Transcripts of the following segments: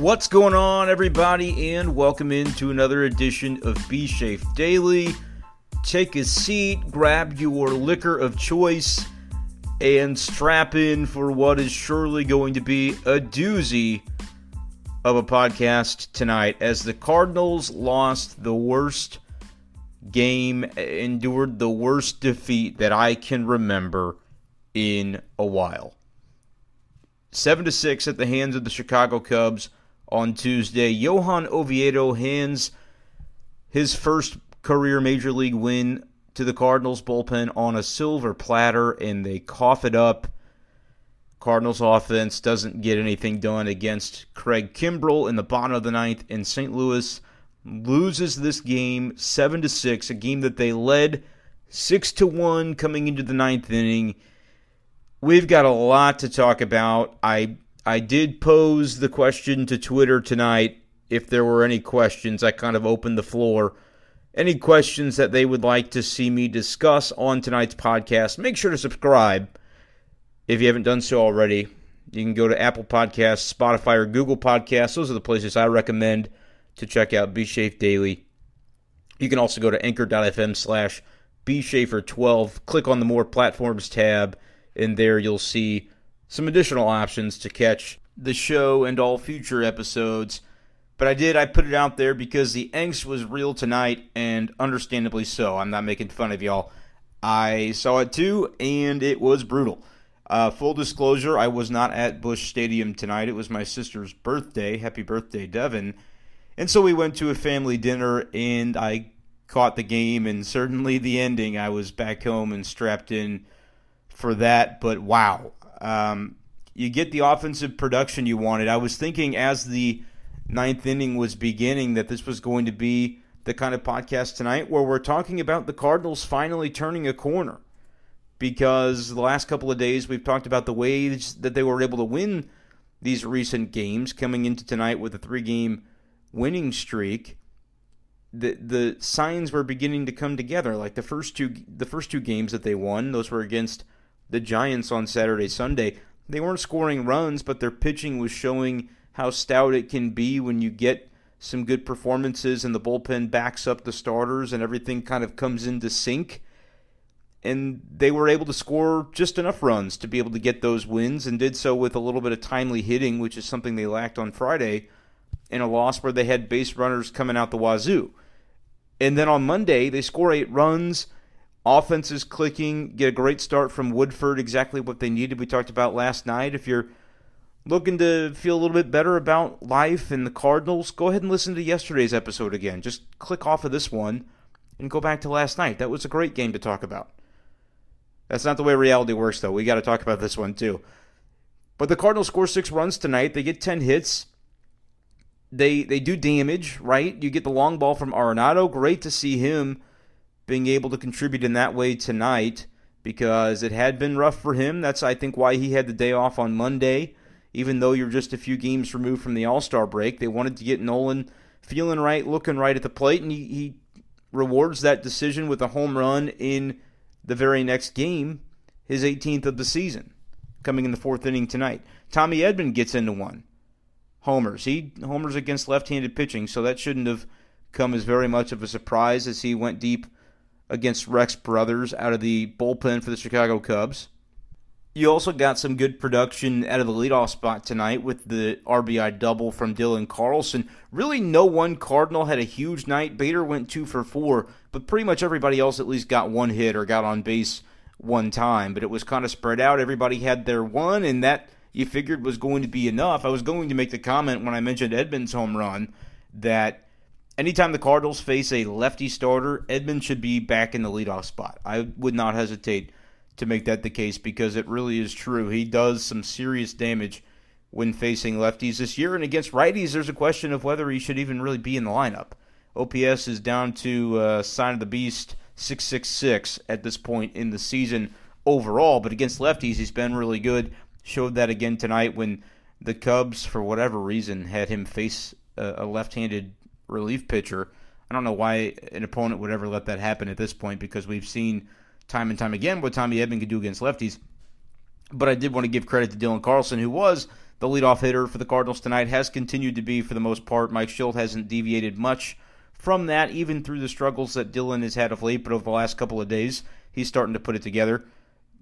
What's going on, everybody, and welcome into another edition of B Shafe Daily. Take a seat, grab your liquor of choice, and strap in for what is surely going to be a doozy of a podcast tonight as the Cardinals lost the worst game, endured the worst defeat that I can remember in a while. 7 to 6 at the hands of the Chicago Cubs on Tuesday. Johan Oviedo hands his first career major league win to the Cardinals bullpen on a silver platter and they cough it up. Cardinals offense doesn't get anything done against Craig Kimbrel in the bottom of the ninth, and St. Louis loses this game seven to six, a game that they led six to one coming into the ninth inning. We've got a lot to talk about. I I did pose the question to Twitter tonight if there were any questions. I kind of opened the floor. Any questions that they would like to see me discuss on tonight's podcast, make sure to subscribe if you haven't done so already. You can go to Apple Podcasts, Spotify, or Google Podcasts. Those are the places I recommend to check out B Shafe Daily. You can also go to anchor.fm slash bshafer12. Click on the More Platforms tab, and there you'll see some additional options to catch the show and all future episodes. But I did, I put it out there because the angst was real tonight, and understandably so. I'm not making fun of y'all. I saw it too, and it was brutal. Uh, full disclosure, I was not at Busch Stadium tonight. It was my sister's birthday. Happy birthday, Devin. And so we went to a family dinner, and I caught the game, and certainly the ending. I was back home and strapped in for that. But wow, um, you get the offensive production you wanted. I was thinking as the ninth inning was beginning that this was going to be the kind of podcast tonight where we're talking about the Cardinals finally turning a corner. Because the last couple of days we've talked about the ways that they were able to win these recent games, coming into tonight with a three game winning streak. The the signs were beginning to come together. Like the first two the first two games that they won, those were against the Giants on Saturday, Sunday. They weren't scoring runs, but their pitching was showing how stout it can be when you get some good performances and the bullpen backs up the starters and everything kind of comes into sync. And they were able to score just enough runs to be able to get those wins and did so with a little bit of timely hitting, which is something they lacked on Friday in a loss where they had base runners coming out the wazoo. And then on Monday, they score eight runs Offense is clicking. Get a great start from Woodford, exactly what they needed. We talked about last night. If you're looking to feel a little bit better about life and the Cardinals, go ahead and listen to yesterday's episode again. Just click off of this one and go back to last night. That was a great game to talk about. That's not the way reality works, though. We got to talk about this one, too. But the Cardinals score six runs tonight. They get 10 hits. They they do damage, right? You get the long ball from Arenado. Great to see him being able to contribute in that way tonight because it had been rough for him. That's, I think, why he had the day off on Monday. Even though you're just a few games removed from the All Star break, they wanted to get Nolan feeling right, looking right at the plate, and he, he rewards that decision with a home run in the very next game, his 18th of the season, coming in the fourth inning tonight. Tommy Edman gets into one. Homers. He homers against left-handed pitching, so that shouldn't have come as very much of a surprise as he went deep against Rex Brothers out of the bullpen for the Chicago Cubs. You also got some good production out of the leadoff spot tonight with the RBI double from Dylan Carlson. Really, no one Cardinal had a huge night. Bader went two for four, but pretty much everybody else at least got one hit or got on base one time. But it was kind of spread out. Everybody had their one, and that you figured was going to be enough. I was going to make the comment when I mentioned Edman's home run that anytime the Cardinals face a lefty starter, Edman should be back in the leadoff spot. I would not hesitate to make that the case because it really is true. He does some serious damage when facing lefties this year. And against righties, there's a question of whether he should even really be in the lineup. OPS is down to uh, sign of the beast 666 at this point in the season overall, but against lefties, he's been really good. Showed that again tonight when the Cubs, for whatever reason, had him face a, a left handed relief pitcher. I don't know why an opponent would ever let that happen at this point because we've seen time and time again what Tommy Edman can do against lefties. But I did want to give credit to Dylan Carlson, who was the leadoff hitter for the Cardinals tonight, has continued to be for the most part. Mike Shildt hasn't deviated much from that, even through the struggles that Dylan has had of late, but over the last couple of days, he's starting to put it together.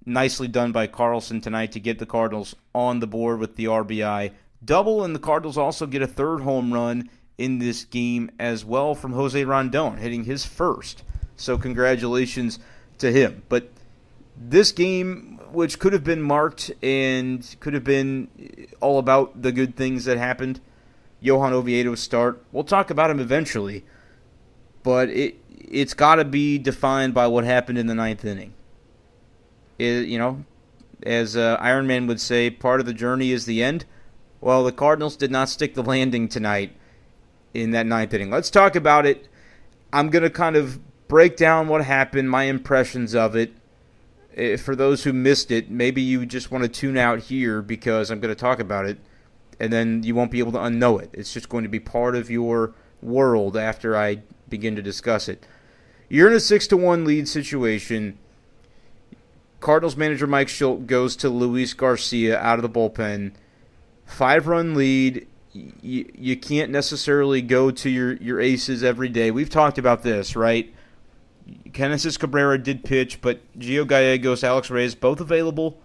Nicely done by Carlson tonight to get the Cardinals on the board with the RBI double, and the Cardinals also get a third home run in this game as well from Jose Rondon, hitting his first. So congratulations to him. But this game, which could have been marked and could have been all about the good things that happened, Johan Oviedo's start. We'll talk about him eventually, but it it's got to be defined by what happened in the ninth inning. It, you know, as uh, Iron Man would say, part of the journey is the end. Well, the Cardinals did not stick the landing tonight in that ninth inning. Let's talk about it. I'm going to kind of break down what happened, my impressions of it. Eh, for those who missed it, maybe you just want to tune out here because I'm going to talk about it, and then you won't be able to unknow it. It's just going to be part of your world after I begin to discuss it. You're in a six to one lead situation. Cardinals manager Mike Shildt goes to Luis Garcia out of the bullpen. Five run lead you, you can't necessarily go to your, your aces every day. We've talked about this, right? Genesis Cabrera did pitch, but Gio Gallegos, Alex Reyes, both available.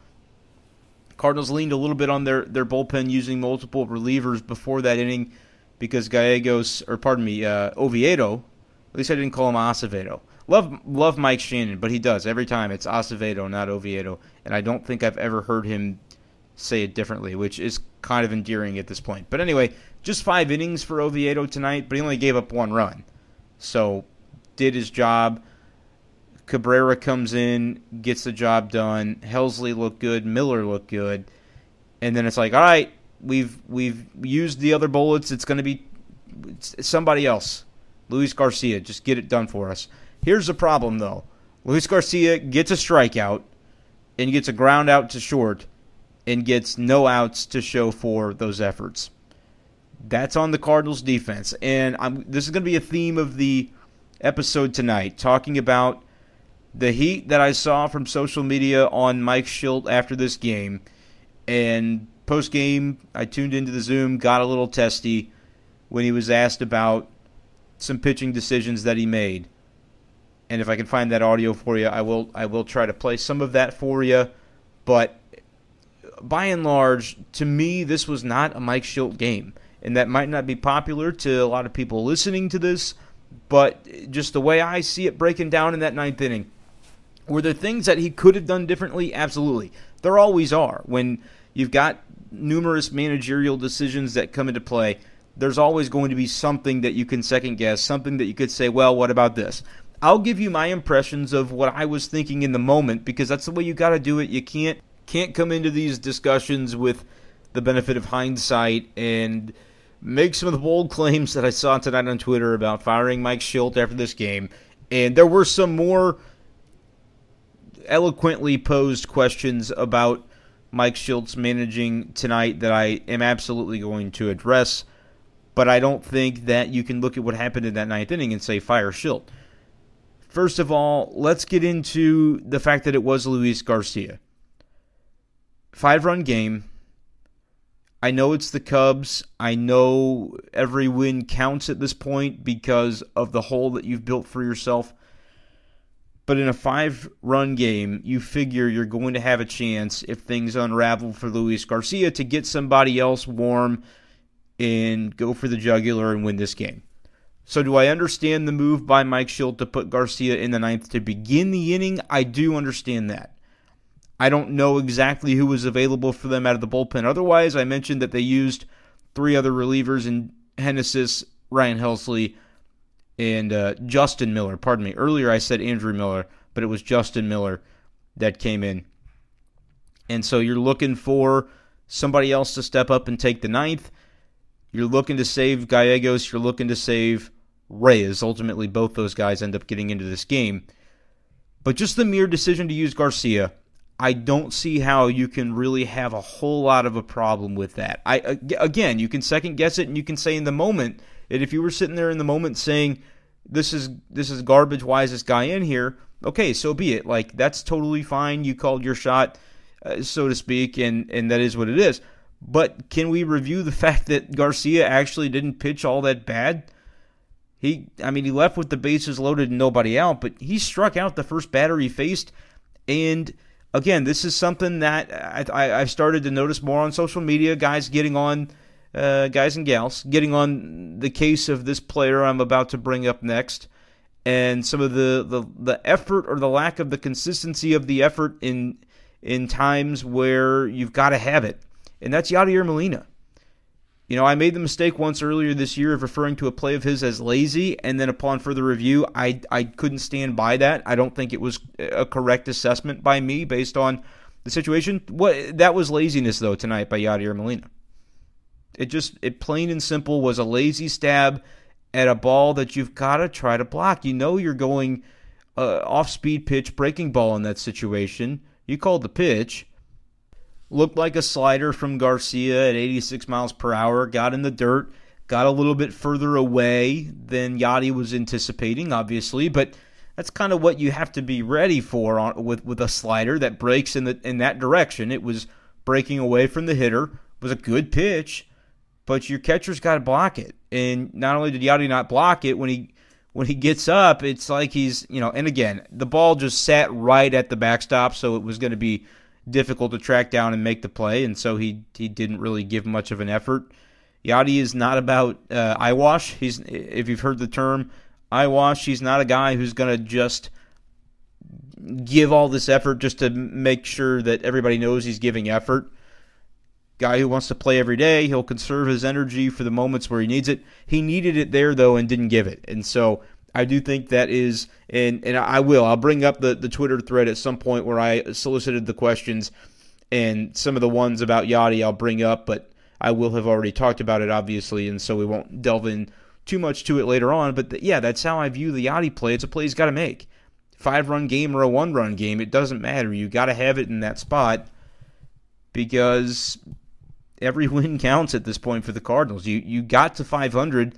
Cardinals leaned a little bit on their, their bullpen using multiple relievers before that inning because Gallegos, or pardon me, uh, Oviedo, at least I didn't call him Acevedo. Love love Mike Shannon, but he does every time. It's Acevedo, not Oviedo, and I don't think I've ever heard him say it differently, which is kind of endearing at this point. But anyway, just five innings for Oviedo tonight, but he only gave up one run. So, did his job. Cabrera comes in, gets the job done. Helsley looked good. Miller looked good. And then it's like, all right, we've we've used the other bullets. It's going to be somebody else. Luis Garcia, just get it done for us. Here's the problem, though. Luis Garcia gets a strikeout and gets a ground out to short and gets no outs to show for those efforts. That's on the Cardinals defense. And I'm, this is going to be a theme of the episode tonight, talking about the heat that I saw from social media on Mike Shildt after this game. And post game, I tuned into the Zoom, got a little testy when he was asked about some pitching decisions that he made. And if I can find that audio for you, I will I will try to play some of that for you. But by and large, to me, this was not a Mike Shildt game. And that might not be popular to a lot of people listening to this, but just the way I see it breaking down in that ninth inning, were there things that he could have done differently? Absolutely. There always are. When you've got numerous managerial decisions that come into play, there's always going to be something that you can second guess, something that you could say, well, what about this? I'll give you my impressions of what I was thinking in the moment because that's the way you got to do it. You can't can't come into these discussions with the benefit of hindsight and make some of the bold claims that I saw tonight on Twitter about firing Mike Shildt after this game. And there were some more eloquently posed questions about Mike Shildt's managing tonight that I am absolutely going to address. But I don't think that you can look at what happened in that ninth inning and say fire Shildt. First of all, let's get into the fact that it was Luis Garcia five run game. I know it's the Cubs. I know every win counts at this point because of the hole that you've built for yourself. But in a five run game, you figure you're going to have a chance if things unravel for Luis Garcia to get somebody else warm and go for the jugular and win this game. So, do I understand the move by Mike Shildt to put Garcia in the ninth to begin the inning? I do understand that. I don't know exactly who was available for them out of the bullpen. Otherwise, I mentioned that they used three other relievers in Genesis, Ryan Helsley, and uh, Justin Miller. Pardon me. Earlier I said Andrew Miller, but it was Justin Miller that came in. And so you're looking for somebody else to step up and take the ninth. You're looking to save Gallegos. You're looking to save Reyes. Ultimately, both those guys end up getting into this game. But just the mere decision to use Garcia I don't see how you can really have a whole lot of a problem with that. I again, you can second guess it and you can say in the moment, that if you were sitting there in the moment saying this is this is garbage, why is this guy in here? Okay, so be it. Like that's totally fine. You called your shot, uh, so to speak, and and that is what it is. But can we review the fact that Garcia actually didn't pitch all that bad? He, I mean, he left with the bases loaded and nobody out, but he struck out the first batter he faced. And again, this is something that I, have started to notice more on social media. Guys getting on, uh, guys and gals getting on the case of this player I'm about to bring up next, and some of the the, the effort or the lack of the consistency of the effort in in times where you've got to have it, and that's Yadier Molina. You know, I made the mistake once earlier this year of referring to a play of his as lazy, and then upon further review, I I couldn't stand by that. I don't think it was a correct assessment by me based on the situation. What that was laziness though tonight by Yadier Molina. It just it plain and simple was a lazy stab at a ball that you've got to try to block. You know you're going uh, off speed pitch breaking ball in that situation. You called the pitch looked like a slider from Garcia at 86 miles per hour, got in the dirt, got a little bit further away than Yadi was anticipating, obviously, but that's kind of what you have to be ready for on, with with a slider that breaks in the in that direction. It was breaking away from the hitter, was a good pitch, but your catcher's got to block it. And not only did Yadi not block it when he when he gets up, it's like he's, you know, and again, the ball just sat right at the backstop, so it was going to be difficult to track down and make the play, and so he he didn't really give much of an effort. Yadi is not about uh, eyewash. He's if you've heard the term eyewash, he's not a guy who's going to just give all this effort just to make sure that everybody knows he's giving effort. Guy who wants to play every day, he'll conserve his energy for the moments where he needs it. He needed it there though and didn't give it. And so I do think that is, and and I will. I'll bring up the the Twitter thread at some point where I solicited the questions, and some of the ones about Yadi I'll bring up, but I will have already talked about it, obviously, and so we won't delve in too much to it later on. But the, yeah, that's how I view the Yadi play. It's a play he's got to make. Five run game or a one run game, it doesn't matter. You got to have it in that spot because every win counts at this point for the Cardinals. You you got to 500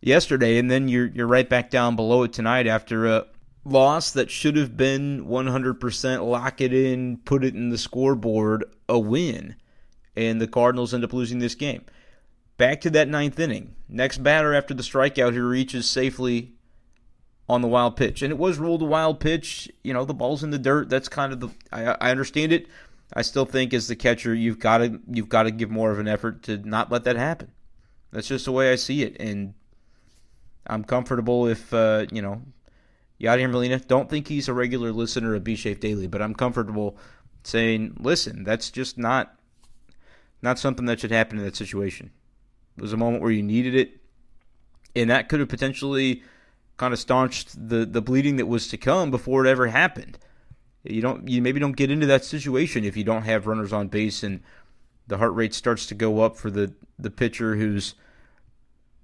yesterday, and then you're you're right back down below it tonight after a loss that should have been 100% lock it in, put it in the scoreboard, a win, and the Cardinals end up losing this game. Back to that ninth inning. Next batter after the strikeout who reaches safely on the wild pitch, and it was ruled a wild pitch. You know the ball's in the dirt. That's kind of the I, I understand it. I still think as the catcher, you've got to you've got to give more of an effort to not let that happen. That's just the way I see it, and I'm comfortable if uh, you know Yadier Molina. Don't think he's a regular listener of B Shafe Daily, but I'm comfortable saying, listen, that's just not not something that should happen in that situation. It was a moment where you needed it, and that could have potentially kind of staunched the the bleeding that was to come before it ever happened. You don't you maybe don't get into that situation if you don't have runners on base and the heart rate starts to go up for the the pitcher who's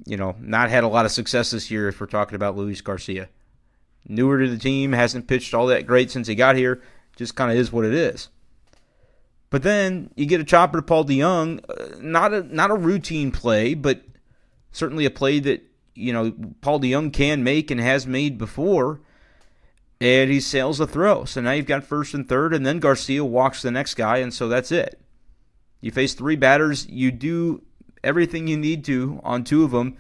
you know, not had a lot of success this year if we're talking about Luis Garcia. Newer to the team, hasn't pitched all that great since he got here. Just kind of is what it is. But then you get a chopper to Paul DeJong, uh, not a not a routine play, but certainly a play that you know Paul DeJong can make and has made before, and he sails a throw. So now you've got first and third, and then Garcia walks the next guy, and so that's it. You face three batters. You do everything you need to on two of them,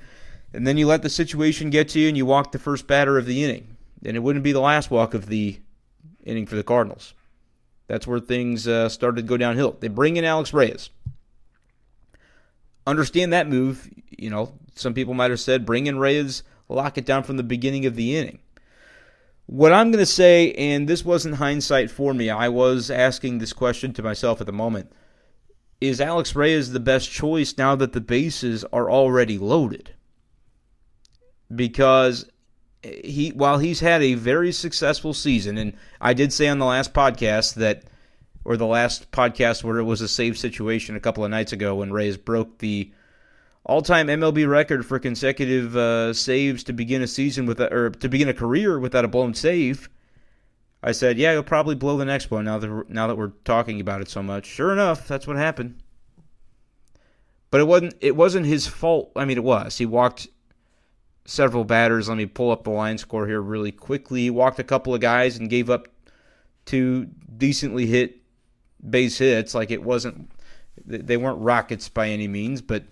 and then you let the situation get to you and you walk the first batter of the inning. And it wouldn't be the last walk of the inning for the Cardinals. That's where things uh, started to go downhill. They bring in Alex Reyes. Understand that move. You know, some people might have said bring in Reyes, lock it down from the beginning of the inning. What I'm going to say, and this wasn't hindsight for me, I was asking this question to myself at the moment is Alex Reyes the best choice now that the bases are already loaded? Because he while he's had a very successful season, and I did say on the last podcast that or the last podcast where it was a save situation a couple of nights ago when Reyes broke the all-time MLB record for consecutive uh, saves to begin a season with a, or to begin a career without a blown save. I said, "Yeah, he'll probably blow the next one." Now that now that we're talking about it so much, sure enough, that's what happened. But it wasn't it wasn't his fault. I mean, it was. He walked several batters. Let me pull up the line score here really quickly. He walked a couple of guys and gave up two decently hit base hits. Like it wasn't They weren't rockets by any means, but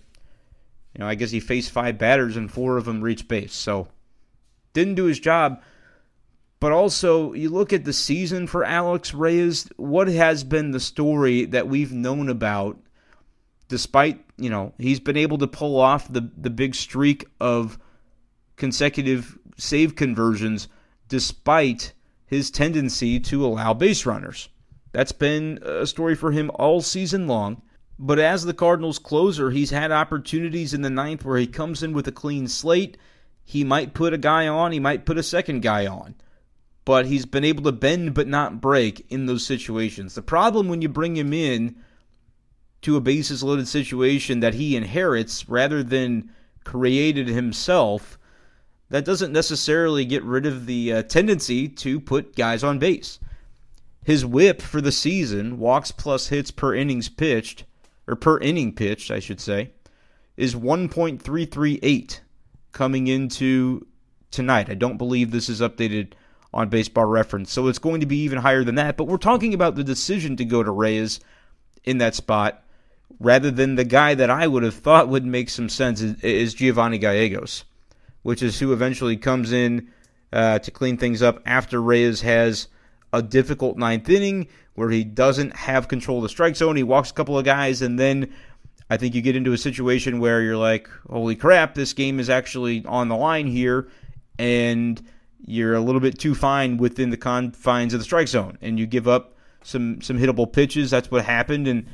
you know, I guess he faced five batters and four of them reached base. So didn't do his job. But also, you look at the season for Alex Reyes, what has been the story that we've known about despite, you know, he's been able to pull off the the big streak of consecutive save conversions despite his tendency to allow base runners. That's been a story for him all season long. But as the Cardinals closer, he's had opportunities in the ninth where he comes in with a clean slate. He might put a guy on, he might put a second guy on. But he's been able to bend but not break in those situations. The problem when you bring him in to a bases loaded situation that he inherits rather than created himself that doesn't necessarily get rid of the uh, tendency to put guys on base. His whip for the season, walks plus hits per innings pitched, or per inning pitched, I should say, is 1.338 coming into tonight. I don't believe this is updated on baseball reference, so it's going to be even higher than that. But we're talking about the decision to go to Reyes in that spot rather than the guy that I would have thought would make some sense is, Giovanni Gallegos which is who eventually comes in uh, to clean things up after Reyes has a difficult ninth inning where he doesn't have control of the strike zone. He walks a couple of guys, and then I think you get into a situation where you're like, holy crap, this game is actually on the line here, and you're a little bit too fine within the confines of the strike zone, and you give up some some hittable pitches. That's what happened, and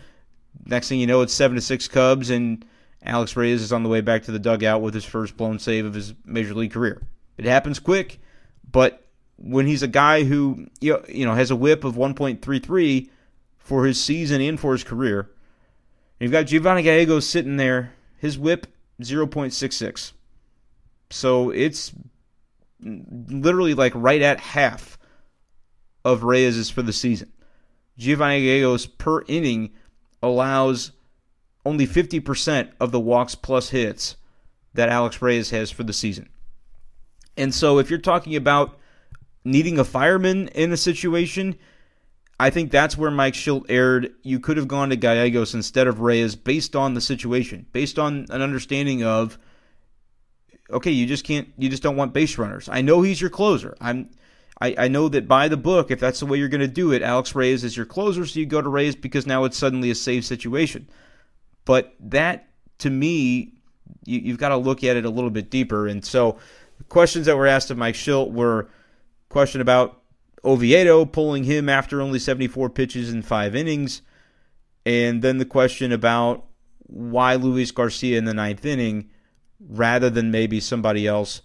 next thing you know, it's seven to six Cubs, and Alex Reyes is on the way back to the dugout with his first blown save of his major league career. It happens quick, but when he's a guy who you know has a whip of 1.33 for his season and for his career, you've got Giovanni Gallegos sitting there, his whip 0.66. So it's literally like right at half of Reyes' for the season. Giovanni Gallegos per inning allows only 50% of the walks plus hits that Alex Reyes has for the season. And so if you're talking about needing a fireman in a situation, I think that's where Mike Shildt erred. You could have gone to Gallegos instead of Reyes based on the situation, based on an understanding of okay, you just can't you just don't want base runners. I know he's your closer. I'm I, I know that by the book, if that's the way you're going to do it, Alex Reyes is your closer, so you go to Reyes because now it's suddenly a safe situation. But that, to me, you, have got to look at it a little bit deeper. And so, questions that were asked of Mike Shildt were question about Oviedo pulling him after only 74 pitches in five innings, and then the question about why Luis Garcia in the ninth inning rather than maybe somebody else.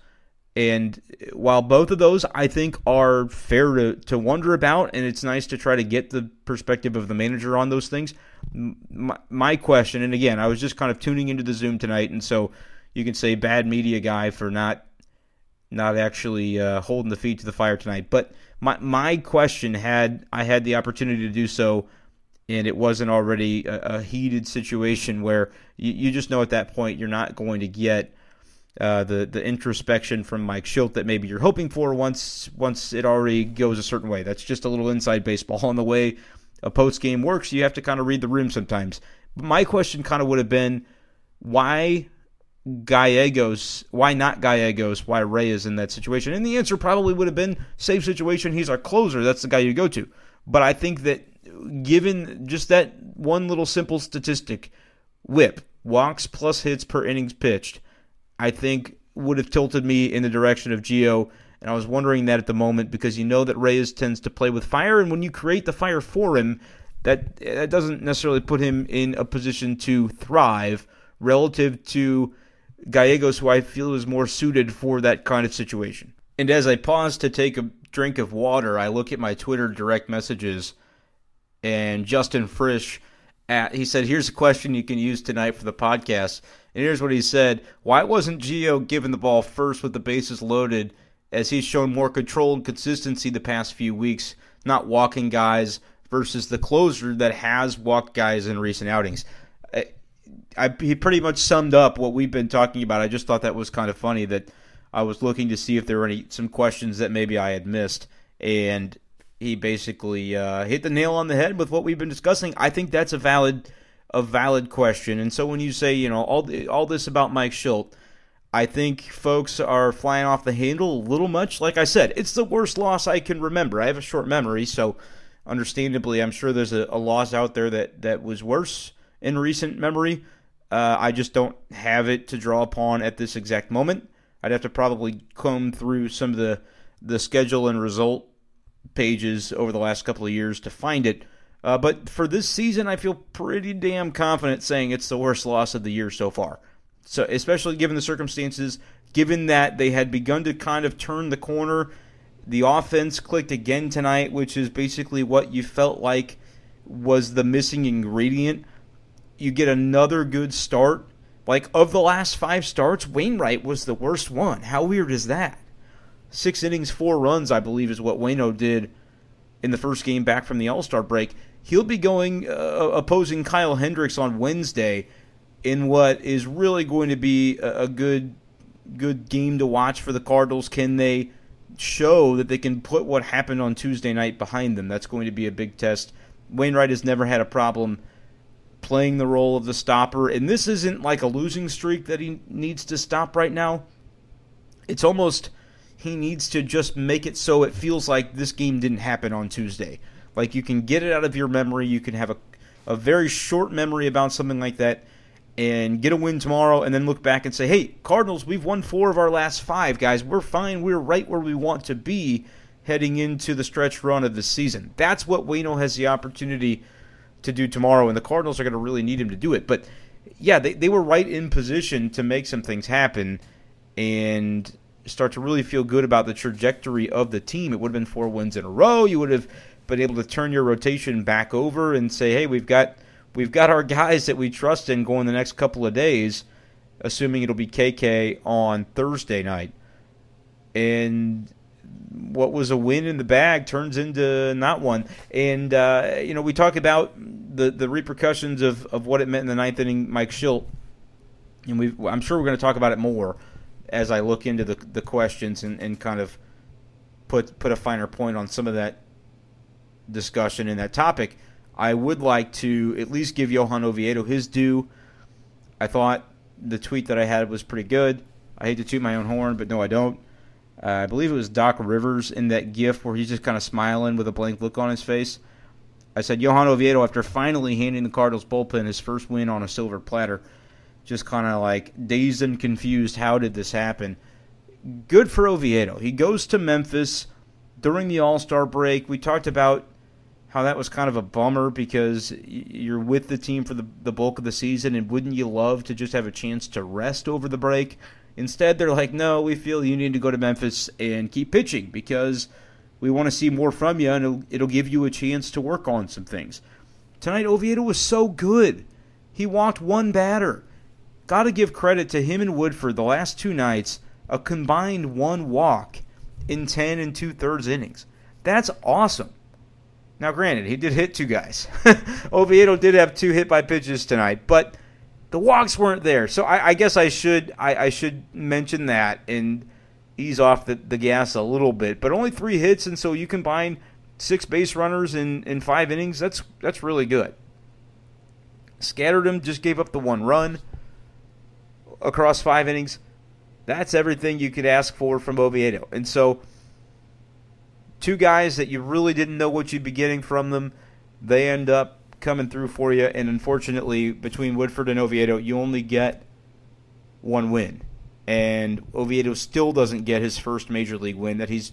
And while both of those I think are fair to, to wonder about, and it's nice to try to get the perspective of the manager on those things, my, my question, and again, I was just kind of tuning into the Zoom tonight, and so you can say bad media guy for not not actually uh, holding the feet to the fire tonight. But my my question had I had the opportunity to do so, and it wasn't already a, a heated situation where you, you, just know at that point you're not going to get uh, the the introspection from Mike Shildt that maybe you're hoping for once once it already goes a certain way. That's just a little inside baseball on the way a post game works, you have to kind of read the room sometimes. But my question kind of would have been why Gallegos, why not Gallegos, why Reyes in that situation? And the answer probably would have been safe situation. He's our closer. That's the guy you go to. But I think that given just that one little simple statistic, whip, walks plus hits per innings pitched, I think would have tilted me in the direction of Gio. And I was wondering that at the moment because you know that Reyes tends to play with fire, and when you create the fire for him, that that doesn't necessarily put him in a position to thrive relative to Gallegos, who I feel is more suited for that kind of situation. And as I pause to take a drink of water, I look at my Twitter direct messages, and Justin Frisch, at, he said, "Here's a question you can use tonight for the podcast." And here's what he said: Why wasn't Gio given the ball first with the bases loaded? as he's shown more control and consistency the past few weeks, not walking guys versus the closer that has walked guys in recent outings. I, I, he pretty much summed up what we've been talking about. I just thought that was kind of funny that I was looking to see if there were any some questions that maybe I had missed, and he basically uh, hit the nail on the head with what we've been discussing. I think that's a valid a valid question. And so when you say, you know, all all this about Mike Shildt, I think folks are flying off the handle a little much. Like I said, it's the worst loss I can remember. I have a short memory, so understandably, I'm sure there's a, a loss out there that that was worse in recent memory. Uh, I just don't have it to draw upon at this exact moment. I'd have to probably comb through some of the the schedule and result pages over the last couple of years to find it. Uh, but for this season, I feel pretty damn confident saying it's the worst loss of the year so far. So, especially given the circumstances, given that they had begun to kind of turn the corner, the offense clicked again tonight, which is basically what you felt like was the missing ingredient. You get another good start. Like, of the last five starts, Wainwright was the worst one. How weird is that? Six innings, four runs, I believe, is what Wayno did in the first game back from the All Star break. He'll be going uh, opposing Kyle Hendricks on Wednesday in what is really going to be a, a good good game to watch for the Cardinals. Can they show that they can put what happened on Tuesday night behind them? That's going to be a big test. Wainwright has never had a problem playing the role of the stopper, and this isn't like a losing streak that he needs to stop right now. It's almost he needs to just make it so it feels like this game didn't happen on Tuesday. Like you can get it out of your memory. You can have a, a very short memory about something like that and get a win tomorrow and then look back and say, hey, Cardinals, we've won four of our last five, guys. We're fine. We're right where we want to be heading into the stretch run of the season. That's what Wayno has the opportunity to do tomorrow, and the Cardinals are going to really need him to do it. But yeah, they, they were right in position to make some things happen and start to really feel good about the trajectory of the team. It would have been four wins in a row. You would have been able to turn your rotation back over and say, hey, we've got we've got our guys that we trust in going the next couple of days, assuming it'll be KK on Thursday night. And what was a win in the bag turns into not one. And uh, you know, we talk about the the repercussions of, of what it meant in the ninth inning, Mike Shildt, and we I'm sure we're going to talk about it more as I look into the the questions and, and kind of put put a finer point on some of that discussion and that topic, I would like to at least give Johan Oviedo his due. I thought the tweet that I had was pretty good. I hate to toot my own horn, but no, I don't. Uh, I believe it was Doc Rivers in that GIF where he's just kind of smiling with a blank look on his face. I said, Johan Oviedo, after finally handing the Cardinals bullpen his first win on a silver platter, just kind of like dazed and confused. How did this happen? Good for Oviedo. He goes to Memphis during the All Star break. We talked about how that was kind of a bummer because you're with the team for the, the bulk of the season, and wouldn't you love to just have a chance to rest over the break? Instead, they're like, no, we feel you need to go to Memphis and keep pitching because we want to see more from you, and it'll, it'll give you a chance to work on some things. Tonight, Oviedo was so good. He walked one batter. Got to give credit to him and Woodford the last two nights, a combined one walk in 10 and two thirds innings. That's awesome. Now, granted, he did hit two guys. Oviedo did have two hit by pitches tonight, but the walks weren't there. So I, I guess I should I, I, should mention that and ease off the, the gas a little bit. But only three hits, and so you combine six base runners in, in five innings. That's that's really good. Scattered him, just gave up the one run across five innings. That's everything you could ask for from Oviedo. And so two guys that you really didn't know what you'd be getting from them, they end up coming through for you. And unfortunately, between Woodford and Oviedo, you only get one win. And Oviedo still doesn't get his first major league win. That he's,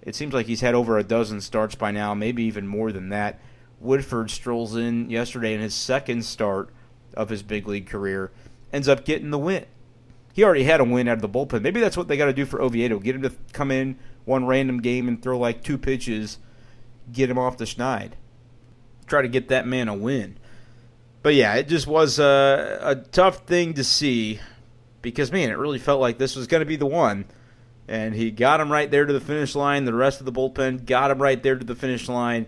it seems like he's had over a dozen starts by now, maybe even more than that. Woodford strolls in yesterday in his second start of his big league career, ends up getting the win. He already had a win out of the bullpen. Maybe that's what they got to do for Oviedo. Get him to come in one random game and throw like two pitches, get him off the schneid. Try to get that man a win. But yeah, it just was a, a tough thing to see because, man, it really felt like this was going to be the one. And he got him right there to the finish line. The rest of the bullpen got him right there to the finish line.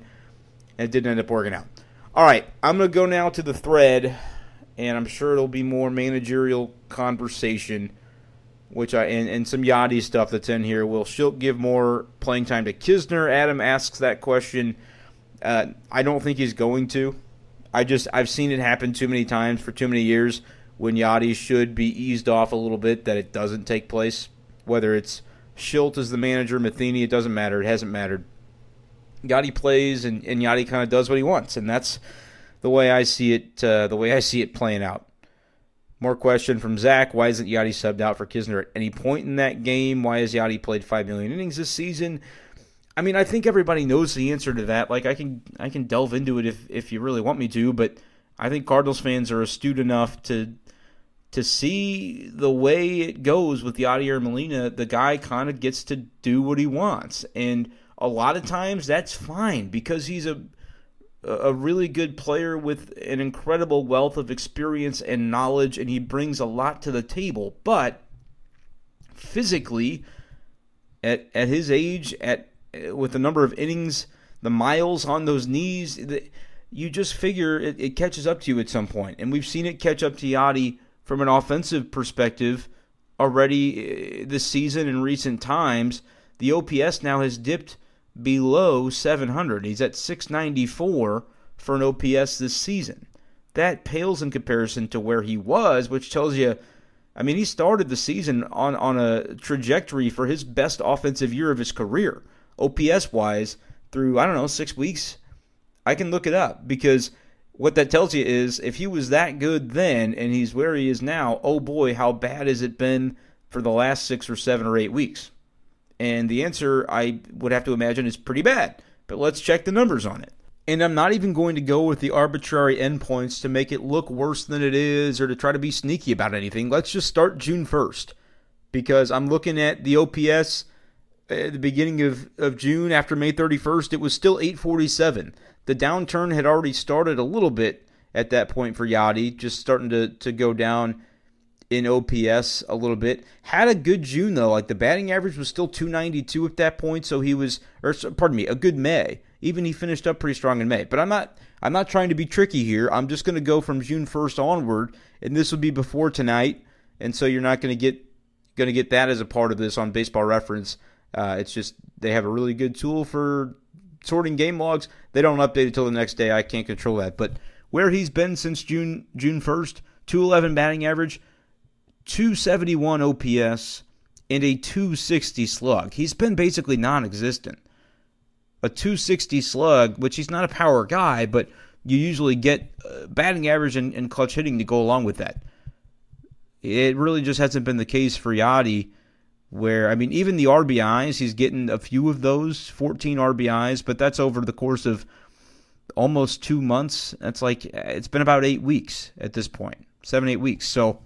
And it didn't end up working out. All right, I'm going to go now to the thread, and I'm sure it'll be more managerial conversation which I and, and some Yadi stuff that's in here. Will Shildt give more playing time to Knizner? Adam asks that question. Uh, I don't think he's going to. I just I've seen it happen too many times for too many years when Yadi should be eased off a little bit that it doesn't take place. Whether it's Shildt as the manager, Matheny, it doesn't matter. It hasn't mattered. Yadi plays and, and Yadi kind of does what he wants, and that's the way I see it. Uh, the way I see it playing out. More question from Zach: Why isn't Yadi subbed out for Knizner at any point in that game? Why has Yadi played five million innings this season? I mean, I think everybody knows the answer to that. Like, I can I can delve into it if if you really want me to, but I think Cardinals fans are astute enough to to see the way it goes with Yadier Molina. The guy kind of gets to do what he wants, and a lot of times that's fine because he's a a really good player with an incredible wealth of experience and knowledge, and he brings a lot to the table. But physically, at at his age, at with the number of innings, the miles on those knees, the, you just figure it, it, catches up to you at some point. And we've seen it catch up to Yadi from an offensive perspective already uh, this season in recent times. The OPS now has dipped below 700. He's at 694 for an OPS this season. That pales in comparison to where he was, which tells you, I mean, he started the season on, on a trajectory for his best offensive year of his career, OPS wise, through, I don't know, six weeks. I can look it up because what that tells you is if he was that good then and he's where he is now, oh boy, how bad has it been for the last six or seven or eight weeks? And the answer, I would have to imagine, is pretty bad. But let's check the numbers on it. And I'm not even going to go with the arbitrary endpoints to make it look worse than it is or to try to be sneaky about anything. Let's just start June 1st because I'm looking at the OPS at the beginning of, of June after May 31st. It was still 847. The downturn had already started a little bit at that point for Yadi, just starting to, to go down in OPS a little bit. Had a good June though. Like the batting average was still 292 at that point, so he was or pardon me, a good May. Even he finished up pretty strong in May. But I'm not I'm not trying to be tricky here. I'm just going to go from June 1st onward, and this will be before tonight, and so you're not going to get going to get that as a part of this on Baseball Reference. Uh, it's just they have a really good tool for sorting game logs. They don't update it till the next day. I can't control that. But where he's been since June June 1st, 211 batting average, 271 OPS, and a 260 slug. He's been basically non existent. A 260 slug, which he's not a power guy, but you usually get uh, batting average and, and, clutch hitting to go along with that. It really just hasn't been the case for Yadi, where, I mean, even the RBIs, he's getting a few of those, 14 RBIs, but that's over the course of almost two months. That's like, it's been about eight weeks at this point, seven, eight weeks. So,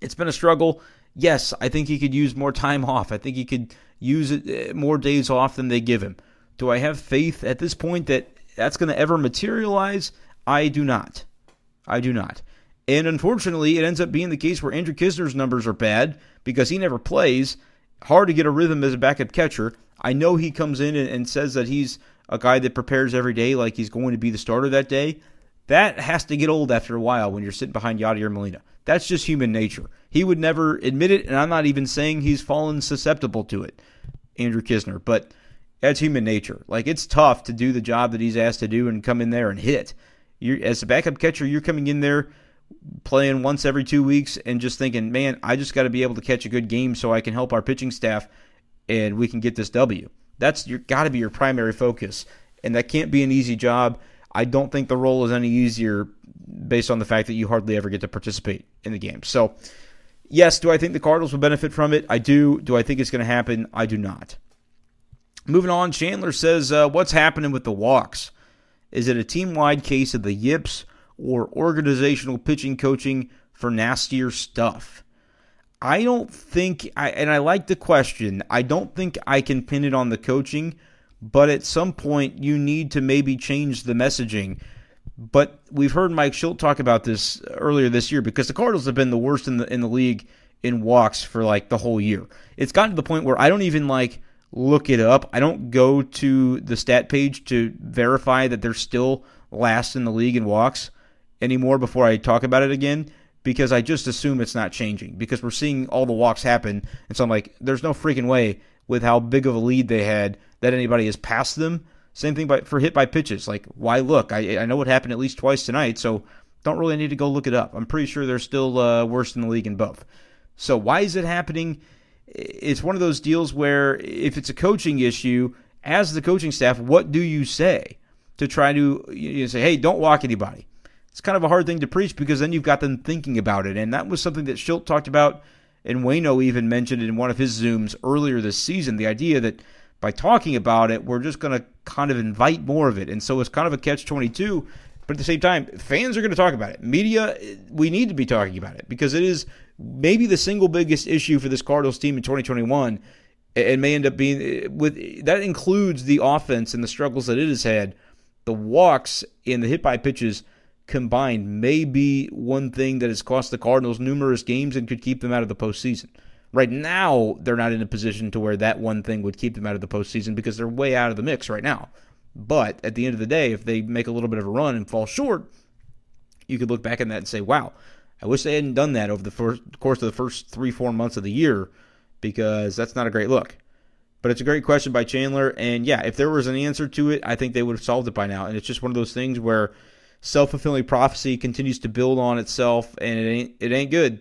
it's been a struggle. Yes, I think he could use more time off. I think he could use uh, more days off than they give him. Do I have faith at this point that that's going to ever materialize? I do not. I do not. And unfortunately, it ends up being the case where Andrew Knizner's numbers are bad because he never plays. Hard to get a rhythm as a backup catcher. I know he comes in and says that he's a guy that prepares every day like he's going to be the starter that day. That has to get old after a while when you're sitting behind Yadier Molina. That's just human nature. He would never admit it, and I'm not even saying he's fallen susceptible to it, Andrew Knizner, but that's human nature. Like, it's tough to do the job that he's asked to do and come in there and hit. You're, as a backup catcher, you're coming in there playing once every two weeks and just thinking, man, I just got to be able to catch a good game so I can help our pitching staff and we can get this W. That's got to be your primary focus, and that can't be an easy job. I don't think the role is any easier based on the fact that you hardly ever get to participate in the game. So, yes, do I think the Cardinals will benefit from it? I do. Do I think it's going to happen? I do not. Moving on, Chandler says, uh, What's happening with the walks? Is it a team wide case of the yips or organizational pitching coaching for nastier stuff? I don't think, I, and I like the question, I don't think I can pin it on the coaching but at some point you need to maybe change the messaging. But we've heard Mike Shildt talk about this earlier this year because the Cardinals have been the worst in the in the league in walks for like the whole year. It's gotten to the point where I don't even like look it up. I don't go to the stat page to verify that they're still last in the league in walks anymore before I talk about it again because I just assume it's not changing because we're seeing all the walks happen. And so I'm like, there's no freaking way with how big of a lead they had that anybody has passed them. Same thing by, for hit by pitches. Like, why look? I, I know what happened at least twice tonight, so don't really need to go look it up. I'm pretty sure they're still uh, worse in the league in both. So why is it happening? It's one of those deals where if it's a coaching issue, as the coaching staff, what do you say to try to you know, say, hey, don't walk anybody? It's kind of a hard thing to preach because then you've got them thinking about it. And that was something that Shildt talked about, and Waino even mentioned in one of his Zooms earlier this season the idea that by talking about it, we're just going to kind of invite more of it. And so it's kind of a catch 22 but at the same time, fans are going to talk about it. Media, we need to be talking about it because it is maybe the single biggest issue for this Cardinals team in 2021 and may end up being eh, with that includes the offense and the struggles that it has had. The walks and the hit by pitches combined may be one thing that has cost the Cardinals numerous games and could keep them out of the postseason. Right now, they're not in a position to where that one thing would keep them out of the postseason because they're way out of the mix right now. But at the end of the day, if they make a little bit of a run and fall short, you could look back at that and say, wow, I wish they hadn't done that over the first, course of the first three, four months of the year because that's not a great look. But it's a great question by Chandler. And yeah, if there was an answer to it, I think they would have solved it by now. And it's just one of those things where self fulfilling prophecy continues to build on itself, and it ain't it ain't good.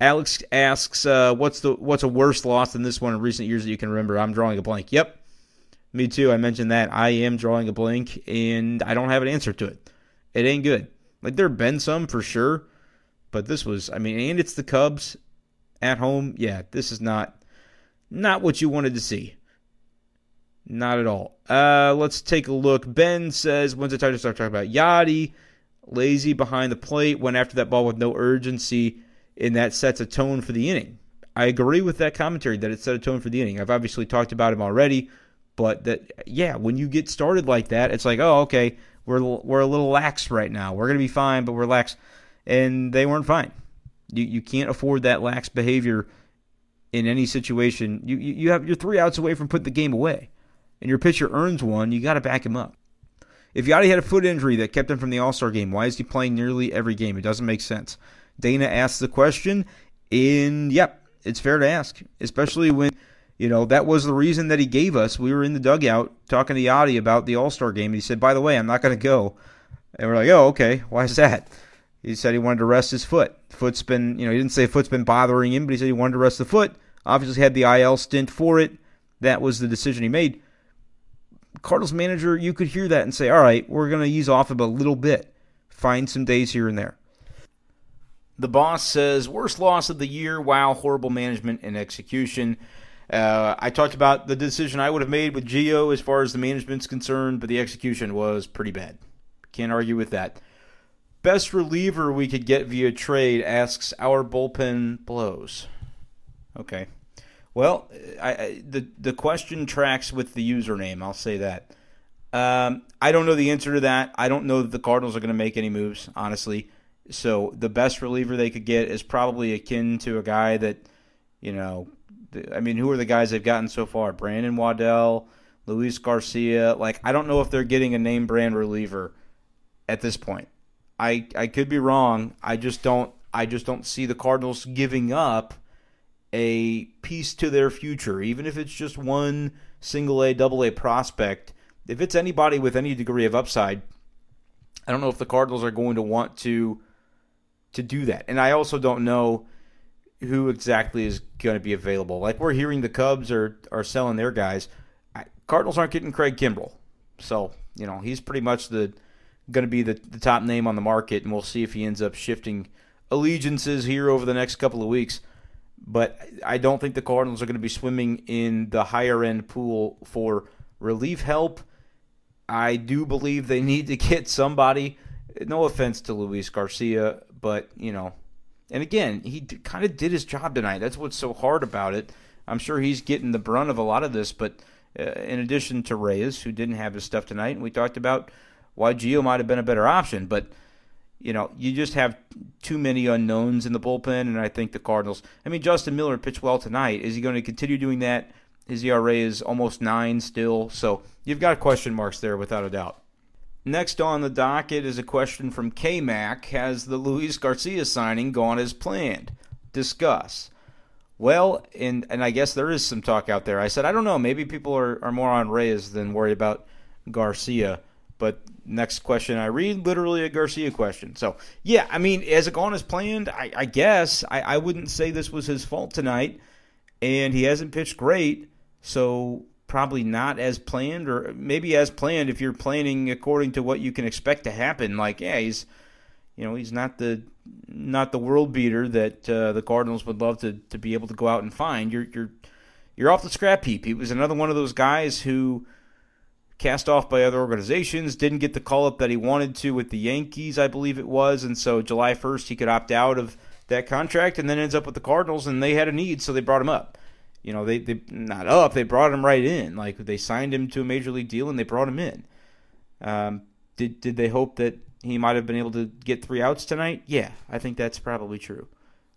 Alex asks, uh, "What's the what's a worse loss than this one in recent years that you can remember?" I'm drawing a blank. Yep, me too. I mentioned that. I am drawing a blank and I don't have an answer to it. It ain't good. Like there have been some for sure, but this was I mean, and it's the Cubs at home. Yeah, this is not not what you wanted to see. Not at all. Uh, let's take a look. Ben says, when's the time to start talking about Yadi? Lazy behind the plate, went after that ball with no urgency, and that sets a tone for the inning. I agree with that commentary that it set a tone for the inning. I've obviously talked about him already. But that, yeah, when you get started like that, it's like, oh, okay, we're we're a little lax right now. We're gonna be fine, but we're lax, and they weren't fine. You you can't afford that lax behavior in any situation. You you, you have you're three outs away from putting the game away, and your pitcher earns one. You got to back him up. If Yadi had a foot injury that kept him from the All Star game, why is he playing nearly every game? It doesn't make sense. Dana asks the question, and yep, it's fair to ask, especially when you know, that was the reason that he gave us. We were in the dugout talking to Yadi about the All Star game. And he said, by the way, I'm not going to go. And we're like, oh, okay. Why is that? He said he wanted to rest his foot. Foot's been, you know, he didn't say foot's been bothering him, but he said he wanted to rest the foot. Obviously had the IL stint for it. That was the decision he made. Cardinals manager, you could hear that and say, all right, we're going to ease off him a little bit. Find some days here and there. The boss says, worst loss of the year. Wow, horrible management and execution. Uh, I talked about the decision I would have made with Gio as far as the management's concerned, but the execution was pretty bad. Can't argue with that. Best reliever we could get via trade asks our bullpen blows. Okay. Well, I, I, the the question tracks with the username. I'll say that. Um, I don't know the answer to that. I don't know that the Cardinals are going to make any moves, honestly. So the best reliever they could get is probably akin to a guy that, you know, I mean, who are the guys they've gotten so far? Brandon Waddell, Luis Garcia. Like, I don't know if they're getting a name brand reliever at this point. I I could be wrong. I just don't I just don't see the Cardinals giving up a piece to their future, even if it's just one single A, double A prospect. If it's anybody with any degree of upside, I don't know if the Cardinals are going to want to to do that. And I also don't know who exactly is going to be available. Like we're hearing the Cubs are are selling their guys. Cardinals aren't getting Craig Kimbrel, so you know he's pretty much the going to be the, the top name on the market, and we'll see if he ends up shifting allegiances here over the next couple of weeks. But I don't think the Cardinals are going to be swimming in the higher end pool for relief help. I do believe they need to get somebody. No offense to Luis Garcia, but you know and again, he kind of did his job tonight. That's what's so hard about it. I'm sure he's getting the brunt of a lot of this, but uh, in addition to Reyes, who didn't have his stuff tonight, and we talked about why Gio might have been a better option, but you know, you just have too many unknowns in the bullpen, and I think the Cardinals. I mean, Justin Miller pitched well tonight. Is he going to continue doing that? His ERA is almost nine still, so you've got question marks there without a doubt. Next on the docket is a question from K Mac. Has the Luis Garcia signing gone as planned? Discuss. Well, and and I guess there is some talk out there. I said I don't know. Maybe people are, are more on Reyes than worried about Garcia. But next question I read, literally a Garcia question. So, yeah, I mean, has it gone as planned? I, I guess. I, I wouldn't say this was his fault tonight, and he hasn't pitched great. So, probably not as planned, or maybe as planned if you're planning according to what you can expect to happen. Like, yeah, he's, you know, he's not the not the world beater that uh, the Cardinals would love to, to be able to go out and find. You're you're you're off the scrap heap. He was another one of those guys who cast off by other organizations, didn't get the call up that he wanted to with the Yankees, I believe it was, and so July 1st he could opt out of that contract and then ends up with the Cardinals and they had a need, so they brought him up. You know, they they not up, they brought him right in. Like they signed him to a major league deal and they brought him in. Um, did did they hope that he might have been able to get three outs tonight? Yeah, I think that's probably true.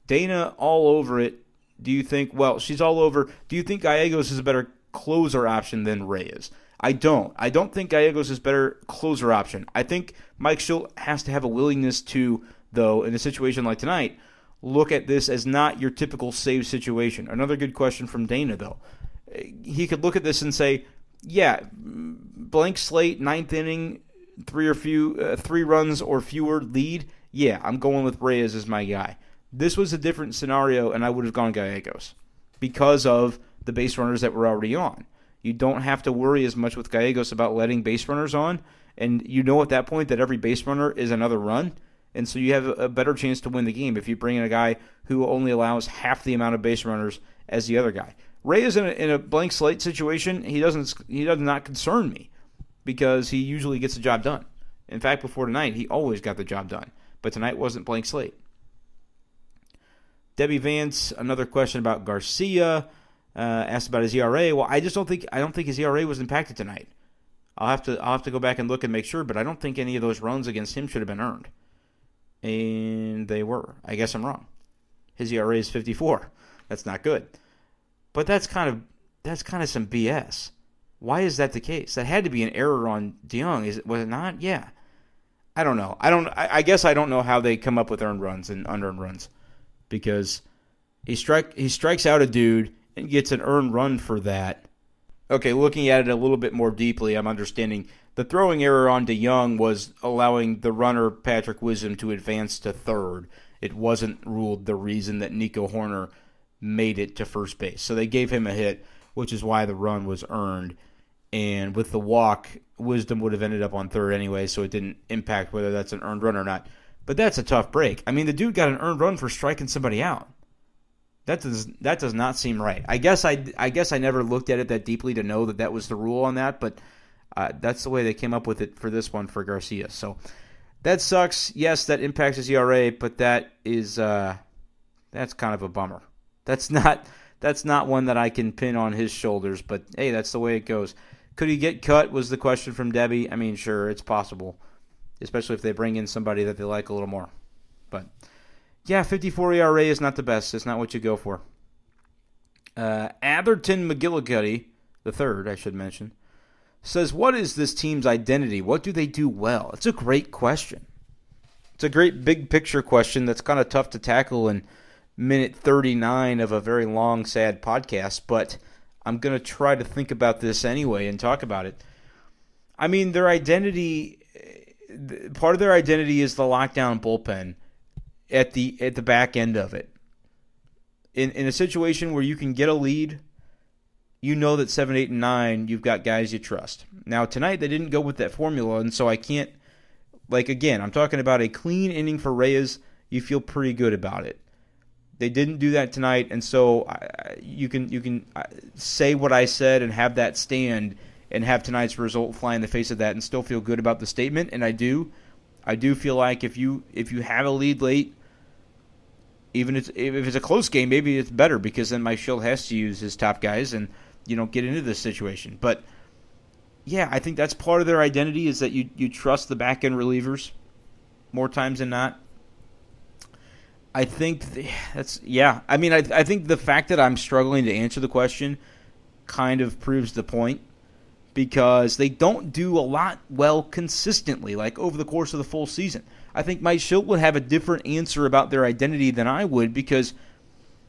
Dana all over it. Do you think? Well, she's all over. Do you think Gallegos is a better closer option than Reyes? I don't. I don't think Gallegos is better closer option. I think Mike Shildt has to have a willingness to, though, in a situation like tonight, look at this as not your typical save situation. Another good question from Dana, though. He could look at this and say, yeah, blank slate, ninth inning, three or few, uh, three runs or fewer lead. Yeah, I'm going with Reyes as my guy. This was a different scenario, and I would have gone Gallegos because of the base runners that were already on. You don't have to worry as much with Gallegos about letting base runners on, and you know at that point that every base runner is another run, and so you have a better chance to win the game if you bring in a guy who only allows half the amount of base runners as the other guy. Reyes in a, in a blank slate situation. He doesn't he does not concern me because he usually gets the job done. In fact, before tonight, he always got the job done. But tonight wasn't blank slate. Debbie Vance, another question about Garcia. Uh, asked about his ERA. Well, I just don't think I don't think his ERA was impacted tonight. I'll have to I'll have to go back and look and make sure, but I don't think any of those runs against him should have been earned, and they were. I guess I'm wrong. His ERA is 54. That's not good, but that's kind of that's kind of some BS. Why is that the case? That had to be an error on DeJong. Is it was it not? Yeah. I don't know. I don't. I, I guess I don't know how they come up with earned runs and unearned runs, because he strike he strikes out a dude and gets an earned run for that. Okay, looking at it a little bit more deeply, I'm understanding the throwing error on DeJong was allowing the runner Patrick Wisdom to advance to third. It wasn't ruled the reason that Nico Hoerner made it to first base. So they gave him a hit, which is why the run was earned. And with the walk, Wisdom would have ended up on third anyway, so it didn't impact whether that's an earned run or not. But that's a tough break. I mean, the dude got an earned run for striking somebody out. That does that does not seem right. I guess I I guess I never looked at it that deeply to know that that was the rule on that, but uh, that's the way they came up with it for this one for Garcia. So that sucks. Yes, that impacts his ERA, but that is uh, that's kind of a bummer. That's not that's not one that I can pin on his shoulders. But hey, that's the way it goes. Could he get cut? Was the question from Debbie. I mean, sure, it's possible, especially if they bring in somebody that they like a little more. But yeah, 54 ERA is not the best. It's not what you go for. Uh, Atherton McGillicuddy, the third, I should mention, says, What is this team's identity? What do they do well? It's a great question. It's a great big picture question that's kind of tough to tackle in minute 39 of a very long, sad podcast, but I'm going to try to think about this anyway and talk about it. I mean, their identity, part of their identity is the lockdown bullpen at the at the back end of it. In in a situation where you can get a lead, you know that seven, eight, and nine, you've got guys you trust. Now tonight they didn't go with that formula, and so I can't. Like again, I'm talking about a clean inning for Reyes. You feel pretty good about it. They didn't do that tonight, and so I, you can you can uh, say what I said and have that stand and have tonight's result fly in the face of that and still feel good about the statement, and I do. I do feel like if you if you have a lead late, even if, if it's a close game, maybe it's better because then Mike Shildt has to use his top guys and you know get into this situation. But yeah, I think that's part of their identity is that you you trust the back end relievers more times than not. I think that's yeah. I mean, I I think the fact that I'm struggling to answer the question kind of proves the point because they don't do a lot well consistently, like over the course of the full season. I think Mike Shildt would have a different answer about their identity than I would because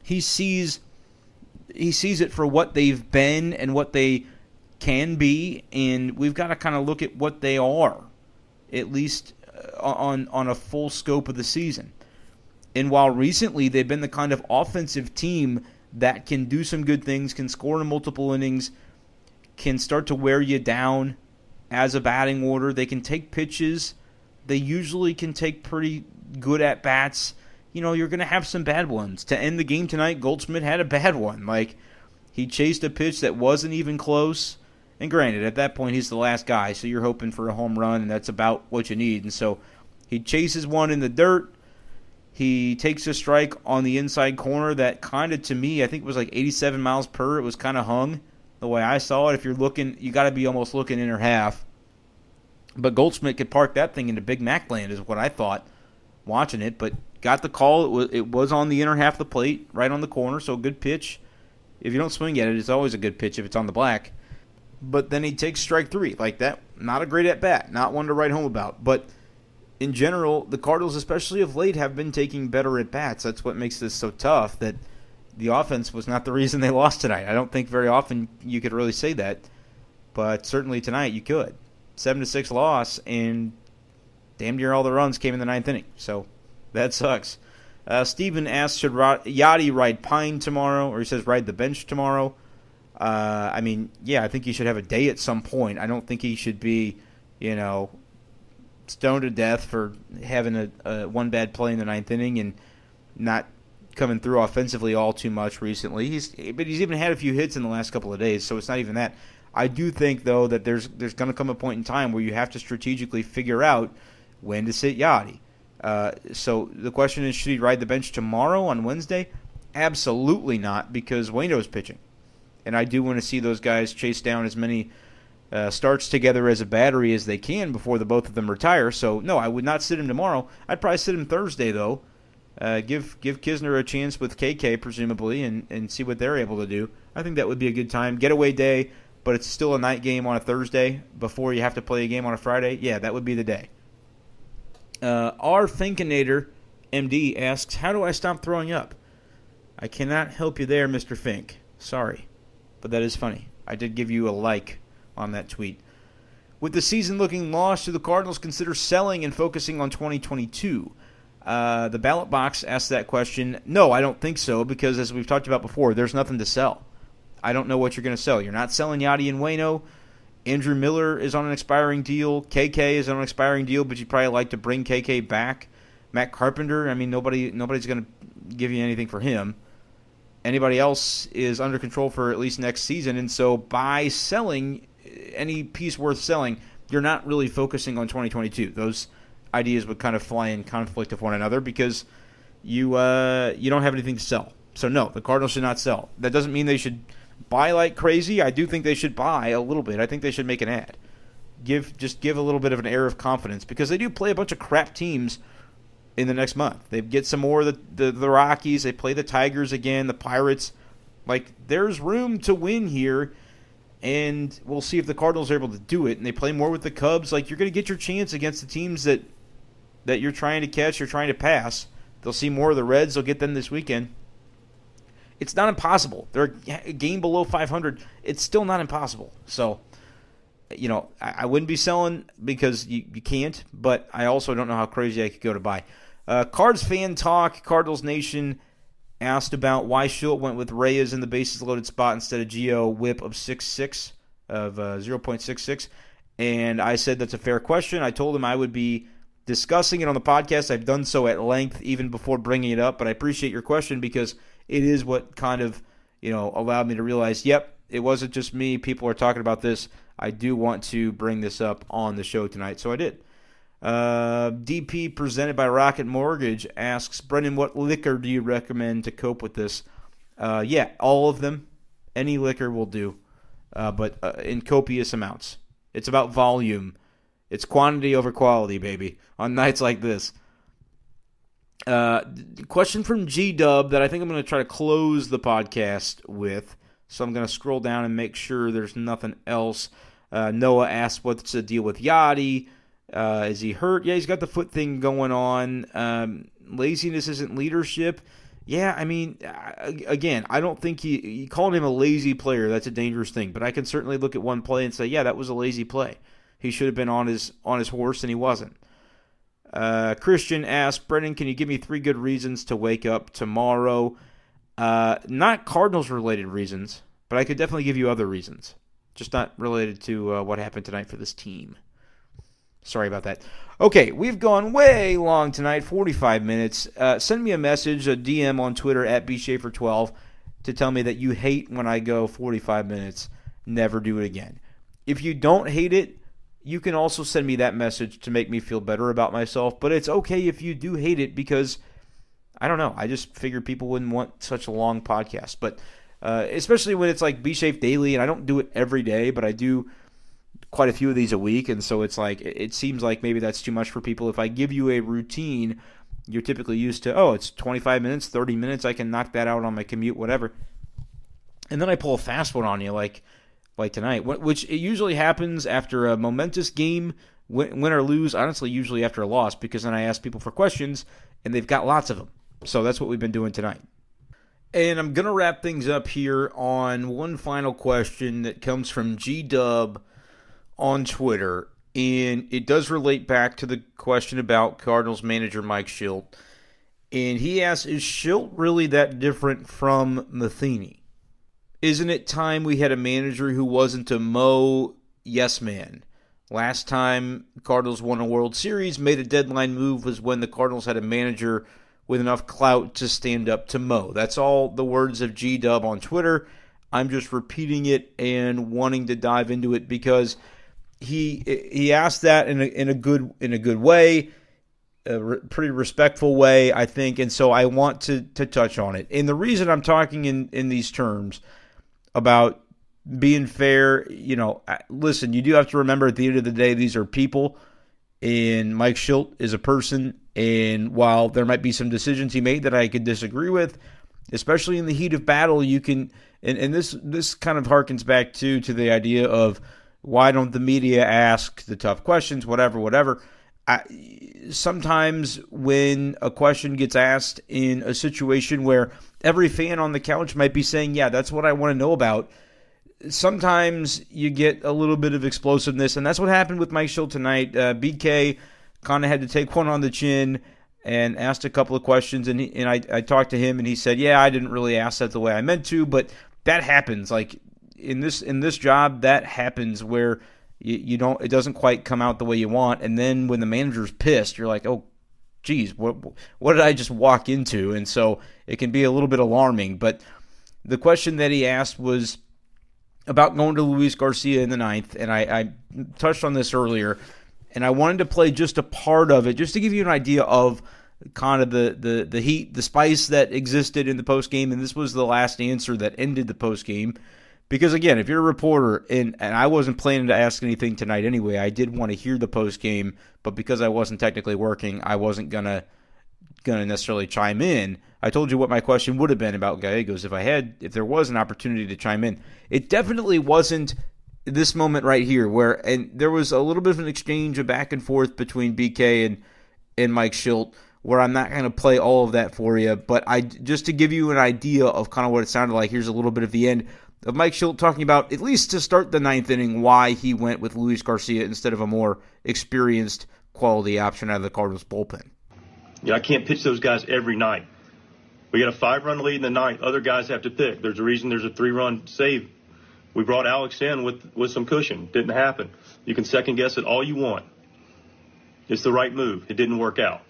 he sees he sees it for what they've been and what they can be, and we've got to kind of look at what they are, at least uh, on on a full scope of the season. And while recently they've been the kind of offensive team that can do some good things, can score in multiple innings, can start to wear you down as a batting order. They can take pitches. They usually can take pretty good at bats. You know, you're going to have some bad ones. To end the game tonight, Goldschmidt had a bad one. Like, he chased a pitch that wasn't even close. And granted, at that point, he's the last guy, so you're hoping for a home run, and that's about what you need. And so he chases one in the dirt. He takes a strike on the inside corner that kind of, to me, I think it was like 87 miles per. It was kind of hung the way I saw it. If you're looking, you got to be almost looking inner half. But Goldschmidt could park that thing into Big Mac land, is what I thought watching it. But got the call. It was, it was on the inner half of the plate, right on the corner, so good pitch. If you don't swing at it, it's always a good pitch if it's on the black. But then he takes strike three. Like that, not a great at bat, not one to write home about. But in general, the Cardinals, especially of late, have been taking better at bats. That's what makes this so tough. That the offense was not the reason they lost tonight. I don't think very often you could really say that, but certainly tonight you could. Seven to six loss, and damn near all the runs came in the ninth inning. So that sucks. Uh, Steven asks, should Yadi ride Pine tomorrow? Or he says ride the bench tomorrow. Uh, I mean, yeah, I think he should have a day at some point. I don't think he should be, you know, stoned to death for having a, a one bad play in the ninth inning and not coming through offensively all too much recently. He's but he's even had a few hits in the last couple of days, so it's not even that. I do think though that there's there's going to come a point in time where you have to strategically figure out when to sit Yadi. Uh, so the question is, should he ride the bench tomorrow on Wednesday? Absolutely not, because Waino's pitching, and I do want to see those guys chase down as many uh, starts together as a battery as they can before the both of them retire. So no, I would not sit him tomorrow. I'd probably sit him Thursday though. Uh, give give Knizner a chance with KK presumably, and and see what they're able to do. I think that would be a good time getaway day, but it's still a night game on a Thursday before you have to play a game on a Friday. Yeah, that would be the day. Uh, R. Finkinator, MD, asks, How do I stop throwing up? I cannot help you there, Mr. Fink. Sorry. But that is funny. I did give you a like on that tweet. With the season looking lost, do the Cardinals consider selling and focusing on 2022? Uh, the ballot box asked that question. No, I don't think so, because as we've talked about before, there's nothing to sell. I don't know what you're going to sell. You're not selling Yadi and Waino. Andrew Miller is on an expiring deal. KK is on an expiring deal, but you'd probably like to bring KK back. Matt Carpenter, I mean, nobody nobody's going to give you anything for him. Anybody else is under control for at least next season, and so by selling any piece worth selling, you're not really focusing on 2022. Those ideas would kind of fly in conflict of one another because you uh, you don't have anything to sell. So no, the Cardinals should not sell. That doesn't mean they should buy like crazy. I do think they should buy a little bit. I think they should make an ad. Give just give a little bit of an air of confidence because they do play a bunch of crap teams in the next month. They get some more of the, the, the Rockies. They play the Tigers again, the Pirates. Like there's room to win here, and we'll see if the Cardinals are able to do it. And they play more with the Cubs. Like you're going to get your chance against the teams that that you're trying to catch, you're trying to pass. They'll see more of the Reds. They'll get them this weekend. It's not impossible. They're a game below 500. It's still not impossible. So, you know, I, I wouldn't be selling because you, you can't, but I also don't know how crazy I could go to buy. Uh, Cards fan talk, Cardinals Nation asked about why Shildt went with Reyes in the bases loaded spot instead of Gio whip of 6.6 of uh, 0.66. And I said that's a fair question. I told him I would be discussing it on the podcast. I've done so at length even before bringing it up, but I appreciate your question because it is what kind of you know allowed me to realize, yep, it wasn't just me. People are talking about this. I do want to bring this up on the show tonight, so I did. Uh, DP presented by Rocket Mortgage asks Brendan, what liquor do you recommend to cope with this? Uh, yeah, all of them. Any liquor will do, uh, but uh, in copious amounts. It's about volume. It's quantity over quality, baby. On nights like this. Uh, question from G Dub that I think I'm going to try to close the podcast with. So I'm going to scroll down and make sure there's nothing else. Uh, Noah asked what's the deal with Yadi. Uh, is he hurt? Yeah, he's got the foot thing going on. Um, laziness isn't leadership. Yeah, I mean, again, I don't think he, he called him a lazy player. That's a dangerous thing. But I can certainly look at one play and say, yeah, that was a lazy play. He should have been on his on his horse, and he wasn't. Uh, Christian asked, Brendan, can you give me three good reasons to wake up tomorrow? Uh, not Cardinals related reasons, but I could definitely give you other reasons, just not related to uh, what happened tonight for this team. Sorry about that. Okay, we've gone way long tonight, 45 minutes. Uh, send me a message, a DM on Twitter at bshafer12 to tell me that you hate when I go 45 minutes. Never do it again. If you don't hate it, you can also send me that message to make me feel better about myself. But it's okay if you do hate it because I don't know. I just figured people wouldn't want such a long podcast. But uh, especially when it's like B Shafe Daily, and I don't do it every day, but I do quite a few of these a week, and so it's like it seems like maybe that's too much for people. If I give you a routine, you're typically used to oh, it's 25 minutes, 30 minutes, I can knock that out on my commute, whatever. And then I pull a fast one on you, like like tonight, which it usually happens after a momentous game, win, win or lose. Honestly, usually after a loss, because then I ask people for questions, and they've got lots of them. So that's what we've been doing tonight. And I'm to wrap things up here on one final question that comes from G Dub on Twitter, and it does relate back to the question about Cardinals manager Mike Shildt. And he asks, is Shildt really that different from Matheny? Isn't it time we had a manager who wasn't a Mo yes man? Last time Cardinals won a World Series, made a deadline move was when the Cardinals had a manager with enough clout to stand up to Mo. That's all the words of G Dub on Twitter. I'm just repeating it and wanting to dive into it because he he asked that in a, in a good in a good way, a re- pretty respectful way, I think, and so I want to to touch on it. And the reason I'm talking in in these terms about being fair, you know, listen, you do have to remember at the end of the day, these are people, and Mike Shildt is a person. And while there might be some decisions he made that I could disagree with, especially in the heat of battle, you can. And, and this this kind of harkens back to to the idea of why don't the media ask the tough questions? Whatever, whatever. I, sometimes when a question gets asked in a situation where every fan on the couch might be saying, "Yeah, that's what I want to know about." Sometimes you get a little bit of explosiveness, and that's what happened with Mike Shildt tonight. Uh, BK kind of had to take one on the chin and asked a couple of questions, and he, and I, I talked to him, and he said, "Yeah, I didn't really ask that the way I meant to, but that happens. Like in this in this job, that happens where you, you don't it doesn't quite come out the way you want, and then when the manager's pissed, you're like, oh, geez, what what did I just walk into? And so it can be a little bit alarming. But the question that he asked was about going to Luis Garcia in the ninth, and I, I touched on this earlier, and I wanted to play just a part of it, just to give you an idea of kind of the, the, the heat, the spice that existed in the post game, and this was the last answer that ended the post game. Because again, if you're a reporter and, and I wasn't planning to ask anything tonight anyway, I did want to hear the post game, but because I wasn't technically working, I wasn't gonna gonna necessarily chime in. I told you what my question would have been about Gallegos if I had if there was an opportunity to chime in. It definitely wasn't this moment right here where and there was a little bit of an exchange of back and forth between BK and and Mike Shildt where I'm not going to play all of that for you, but I just to give you an idea of kind of what it sounded like. Here's a little bit of the end of Mike Shildt talking about, at least to start the ninth inning, why he went with Luis Garcia instead of a more experienced quality option out of the Cardinals bullpen. Yeah, I can't pitch those guys every night. We got a five run lead in the ninth. Other guys have to pick. There's a reason there's a three run save. We brought Alex in with, with some cushion. Didn't happen. You can second guess it all you want. It's the right move. It didn't work out.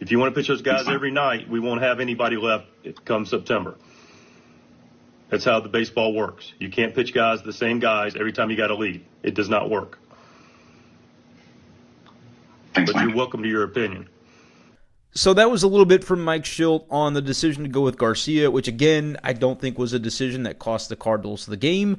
If you want to pitch those guys every night, we won't have anybody left come September. That's how the baseball works. You can't pitch guys the same guys every time you got a lead. It does not work. Thanks, but Mike. you're welcome to your opinion. So that was a little bit from Mike Shildt on the decision to go with Garcia, which again I don't think was a decision that cost the Cardinals the game.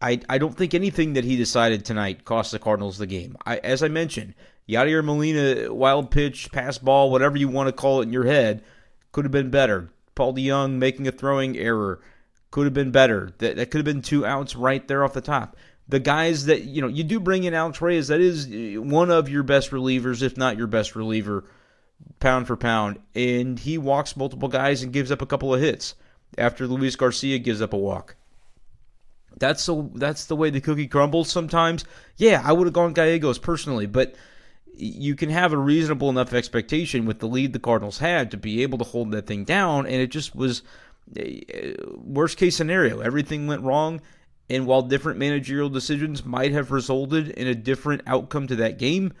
I, I don't think anything that he decided tonight cost the Cardinals the game. I, as I mentioned, Yadier Molina wild pitch, pass ball, whatever you want to call it in your head, could have been better. Paul DeJong making a throwing error could have been better. That that could have been two outs right there off the top. The guys that you know, you do bring in Alex Reyes. That is one of your best relievers, if not your best reliever pound for pound, and he walks multiple guys and gives up a couple of hits after Luis Garcia gives up a walk. That's the that's the way the cookie crumbles sometimes. Yeah, I would have gone Gallegos personally, but you can have a reasonable enough expectation with the lead the Cardinals had to be able to hold that thing down, and it just was Uh, worst case scenario. Everything went wrong, and while different managerial decisions might have resulted in a different outcome to that game,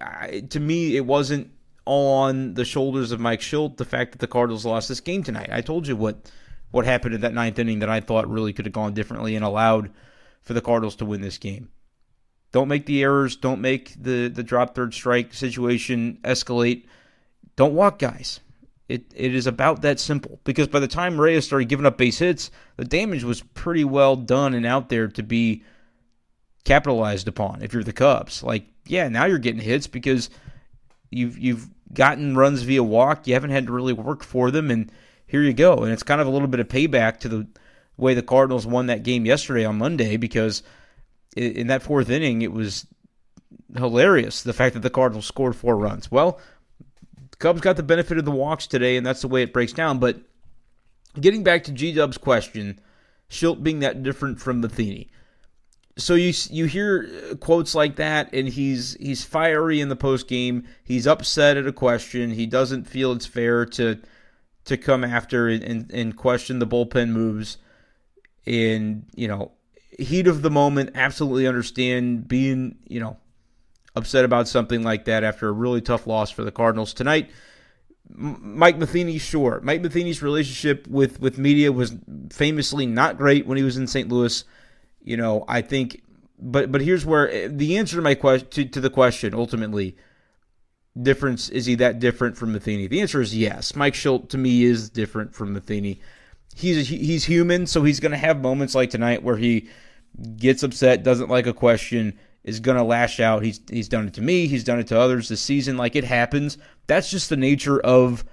I, to me it wasn't on the shoulders of Mike Shildt the fact that the Cardinals lost this game tonight. I told you what what happened in that ninth inning that I thought really could have gone differently and allowed for the Cardinals to win this game. Don't make the errors. Don't make the, the drop third strike situation escalate. Don't walk guys. It, it is about that simple. Because by the time Reyes started giving up base hits, the damage was pretty well done and out there to be capitalized upon if you're the Cubs. Like, yeah, now you're getting hits because you've you've gotten runs via walk. You haven't had to really work for them, and here you go. And it's kind of a little bit of payback to the way the Cardinals won that game yesterday on Monday because in that fourth inning it was hilarious the fact that the Cardinals scored four runs. Well, Cubs got the benefit of the walks today, and that's the way it breaks down. But getting back to G Dub's question, Shildt being that different from Matheny. So you you hear uh, quotes like that, and he's he's fiery in the post game. He's upset at a question. He doesn't feel it's fair to to come after and, and question the bullpen moves. And you know, heat of the moment, absolutely understand being you know upset about something like that after a really tough loss for the Cardinals tonight. Mike Matheny, sure. Mike Matheny's relationship with with media was famously not great when he was in St. Louis. You know, I think, but but here's where eh, the answer to my question to, to the question ultimately difference is he that different from Matheny? The answer is yes. Mike Shildt to me is different from Matheny. He's a, he's human, so he's going to have moments like tonight where he gets upset, doesn't like a question, is going to lash out. He's he's done it to me. He's done it to others this season. Like it happens. That's just the nature of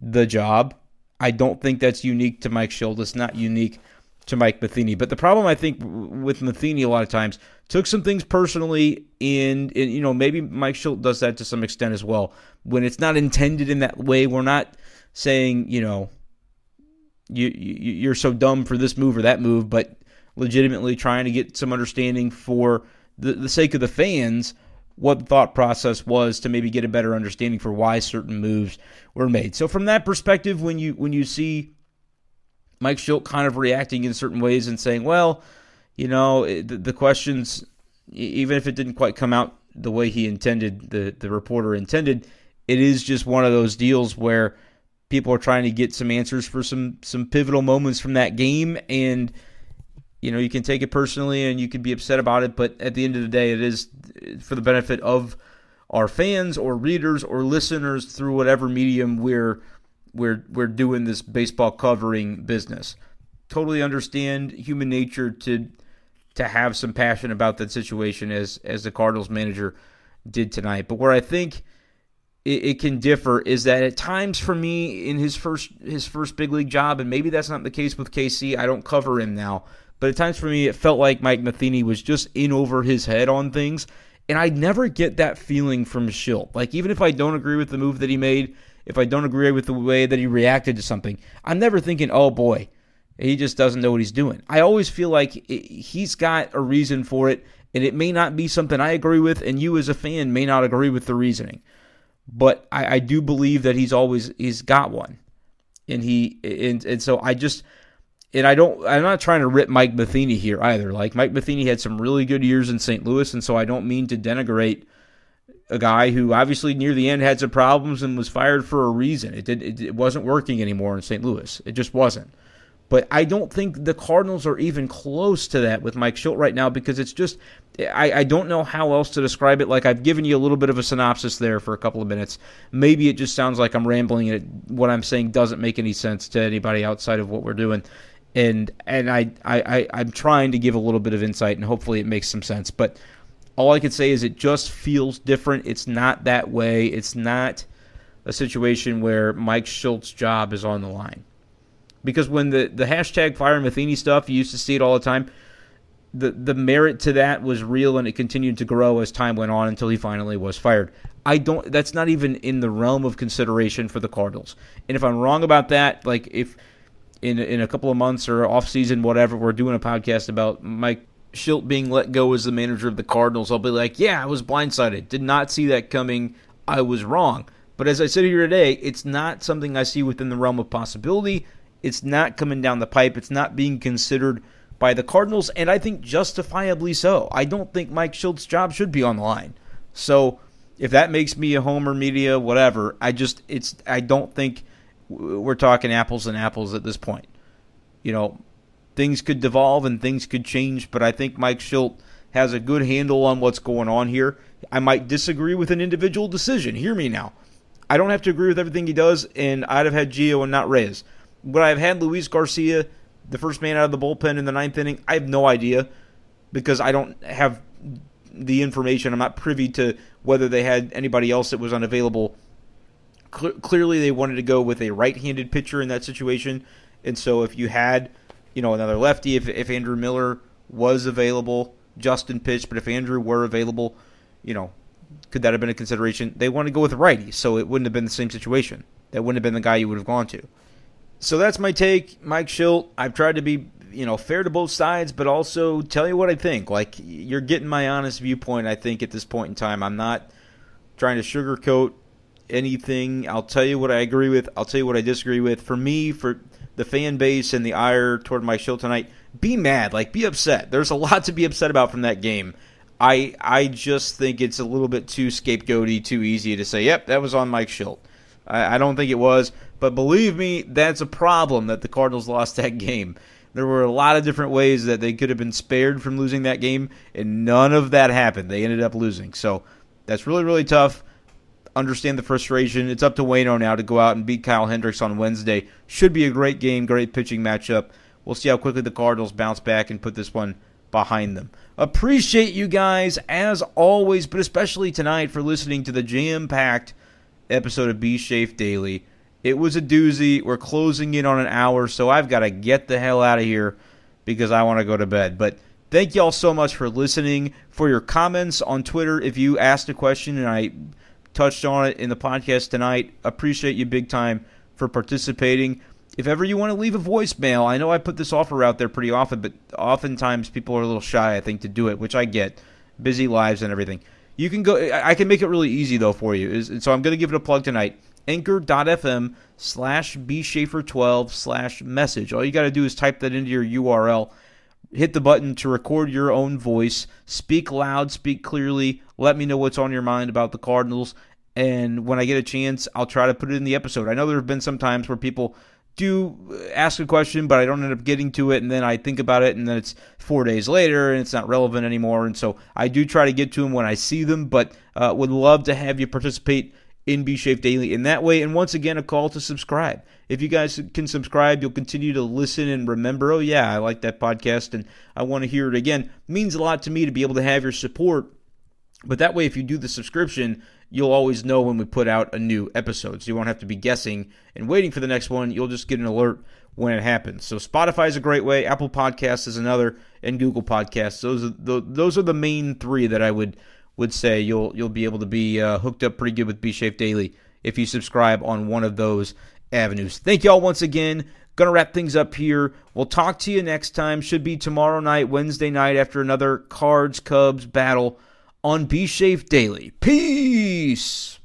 the job. I don't think that's unique to Mike. It's not unique to Mike Matheny. But the problem I think with Matheny a lot of times took some things personally, and, you know maybe Mike Shildt does that to some extent as well. When it's not intended in that way, we're not saying you know you, you you're so dumb for this move or that move, but legitimately trying to get some understanding for the, the sake of the fans what the thought process was to maybe get a better understanding for why certain moves were made. So from that perspective, when you when you see Mike Shildt kind of reacting in certain ways and saying, well, you know, eh, the, the questions, even if it didn't quite come out the way he intended, the, the reporter intended, it is just one of those deals where people are trying to get some answers for some some pivotal moments from that game and – you know, you can take it personally and you can be upset about it, but at the end of the day, it is for the benefit of our fans or readers or listeners through whatever medium we're we're we're doing this baseball covering business. Totally understand human nature to to have some passion about that situation as as the Cardinals manager did tonight. But where I think it, it, can differ is that at times for me in his first his first big league job, and maybe that's not the case with KC. I don't cover him now, but at times for me, it felt like Mike Matheny was just in over his head on things. And I never get that feeling from Shildt. Like, even if I don't agree with the move that he made, if I don't agree with the way that he reacted to something, I'm never thinking, oh boy, he just doesn't know what he's doing. I always feel like he's got a reason for it, and it may not be something I agree with, and you as a fan may not agree with the reasoning. But I, I do believe that he's always he's got one, and he and and so I just and I don't I'm not trying to rip Mike Matheny here either. Like Mike Matheny had some really good years in St. Louis, and so I don't mean to denigrate a guy who obviously near the end had some problems and was fired for a reason. It did it, it wasn't working anymore in St. Louis. It just wasn't. But I don't think the Cardinals are even close to that with Mike Shildt right now because it's just I, I don't know how else to describe it. Like I've given you a little bit of a synopsis there for a couple of minutes. Maybe it just sounds like I'm rambling and what I'm saying doesn't make any sense to anybody outside of what we're doing and and I, I, I am trying to give a little bit of insight and hopefully it makes some sense. But all I can say is it just feels different. It's not that way. It's not a situation where Mike Shildt's job is on the line. Because when the, the hashtag fire Matheny stuff, you used to see it all the time. the the merit to that was real and it continued to grow as time went on until he finally was fired. I don't that's not even in the realm of consideration for the Cardinals. And if I'm wrong about that, like if in in a couple of months or off season whatever we're doing a podcast about Mike Shildt being let go as the manager of the Cardinals, I'll be like, "Yeah, I was blindsided. Did not see that coming. I was wrong." But as I said here today, it's not something I see within the realm of possibility. It's not coming down the pipe. It's not being considered by the Cardinals, and I think justifiably so. I don't think Mike Shildt's job should be on the line. So if that makes me a homer media, whatever, I just it's I don't think we're talking apples and apples at this point. You know, things could devolve and things could change, but I think Mike Shildt has a good handle on what's going on here. I might disagree with an individual decision. Hear me now. I don't have to agree with everything he does, and I'd have had Gio and not Reyes. Would I have had Luis Garcia the first man out of the bullpen in the ninth inning? I have no idea because I don't have the information. I'm not privy to whether they had anybody else that was unavailable. Cl- clearly, they wanted to go with a right-handed pitcher in that situation, and so if you had, you know, another lefty, if if Andrew Miller was available, Justin pitched, but if Andrew were available, you know, could that have been a consideration? They wanted to go with a righty, so it wouldn't have been the same situation. That wouldn't have been the guy you would have gone to. So that's my take, Mike Shildt. I've tried to be, you know, fair to both sides, but also tell you what I think. Like you're getting my honest viewpoint. I think at this point in time, I'm not trying to sugarcoat anything. I'll tell you what I agree with. I'll tell you what I disagree with. For me, for the fan base and the ire toward Mike Shildt tonight, be mad, like be upset. There's a lot to be upset about from that game. I I just think it's a little bit too scapegoaty, too easy to say, "Yep, that was on Mike Shildt." I, I don't think it was. But believe me, that's a problem that the Cardinals lost that game. There were a lot of different ways that they could have been spared from losing that game, and none of that happened. They ended up losing. So that's really, really tough. Understand the frustration. It's up to Waino now to go out and beat Kyle Hendricks on Wednesday. Should be a great game, great pitching matchup. We'll see how quickly the Cardinals bounce back and put this one behind them. Appreciate you guys, as always, but especially tonight for listening to the jam packed episode of B Shafe Daily. It was a doozy. We're closing in on an hour, so I've got to get the hell out of here because I want to go to bed. But thank y'all so much for listening, for your comments on Twitter. If you asked a question and I touched on it in the podcast tonight, appreciate you big time for participating. If ever you want to leave a voicemail, I know I put this offer out there pretty often, but oftentimes people are a little shy, I think, to do it, which I get. Busy lives and everything. You can go. I can make it really easy though for you. So I'm going to give it a plug tonight anchor.fm slash bschaefer12 slash message. All you got to do is type that into your URL, hit the button to record your own voice, speak loud, speak clearly, let me know what's on your mind about the Cardinals. And when I get a chance, I'll try to put it in the episode. I know there have been some times where people do ask a question, but I don't end up getting to it, and then I think about it, and then it's four days later, and it's not relevant anymore. And so I do try to get to them when I see them, but uh, would love to have you participate in B Shafe Daily in that way. And once again, a call to subscribe. If you guys can subscribe, you'll continue to listen and remember, oh, yeah, I like that podcast and I want to hear it again. It means a lot to me to be able to have your support. But that way, if you do the subscription, you'll always know when we put out a new episode. So you won't have to be guessing and waiting for the next one. You'll just get an alert when it happens. So Spotify is a great way. Apple Podcasts is another, and Google Podcasts. Those are the, those are the main three that I would would say you'll you'll be able to be uh, hooked up pretty good with B Shafe Daily if you subscribe on one of those avenues. Thank y'all once again. Gonna wrap things up here. We'll talk to you next time. Should be tomorrow night, Wednesday night, after another Cards Cubs battle on B Shafe Daily. Peace.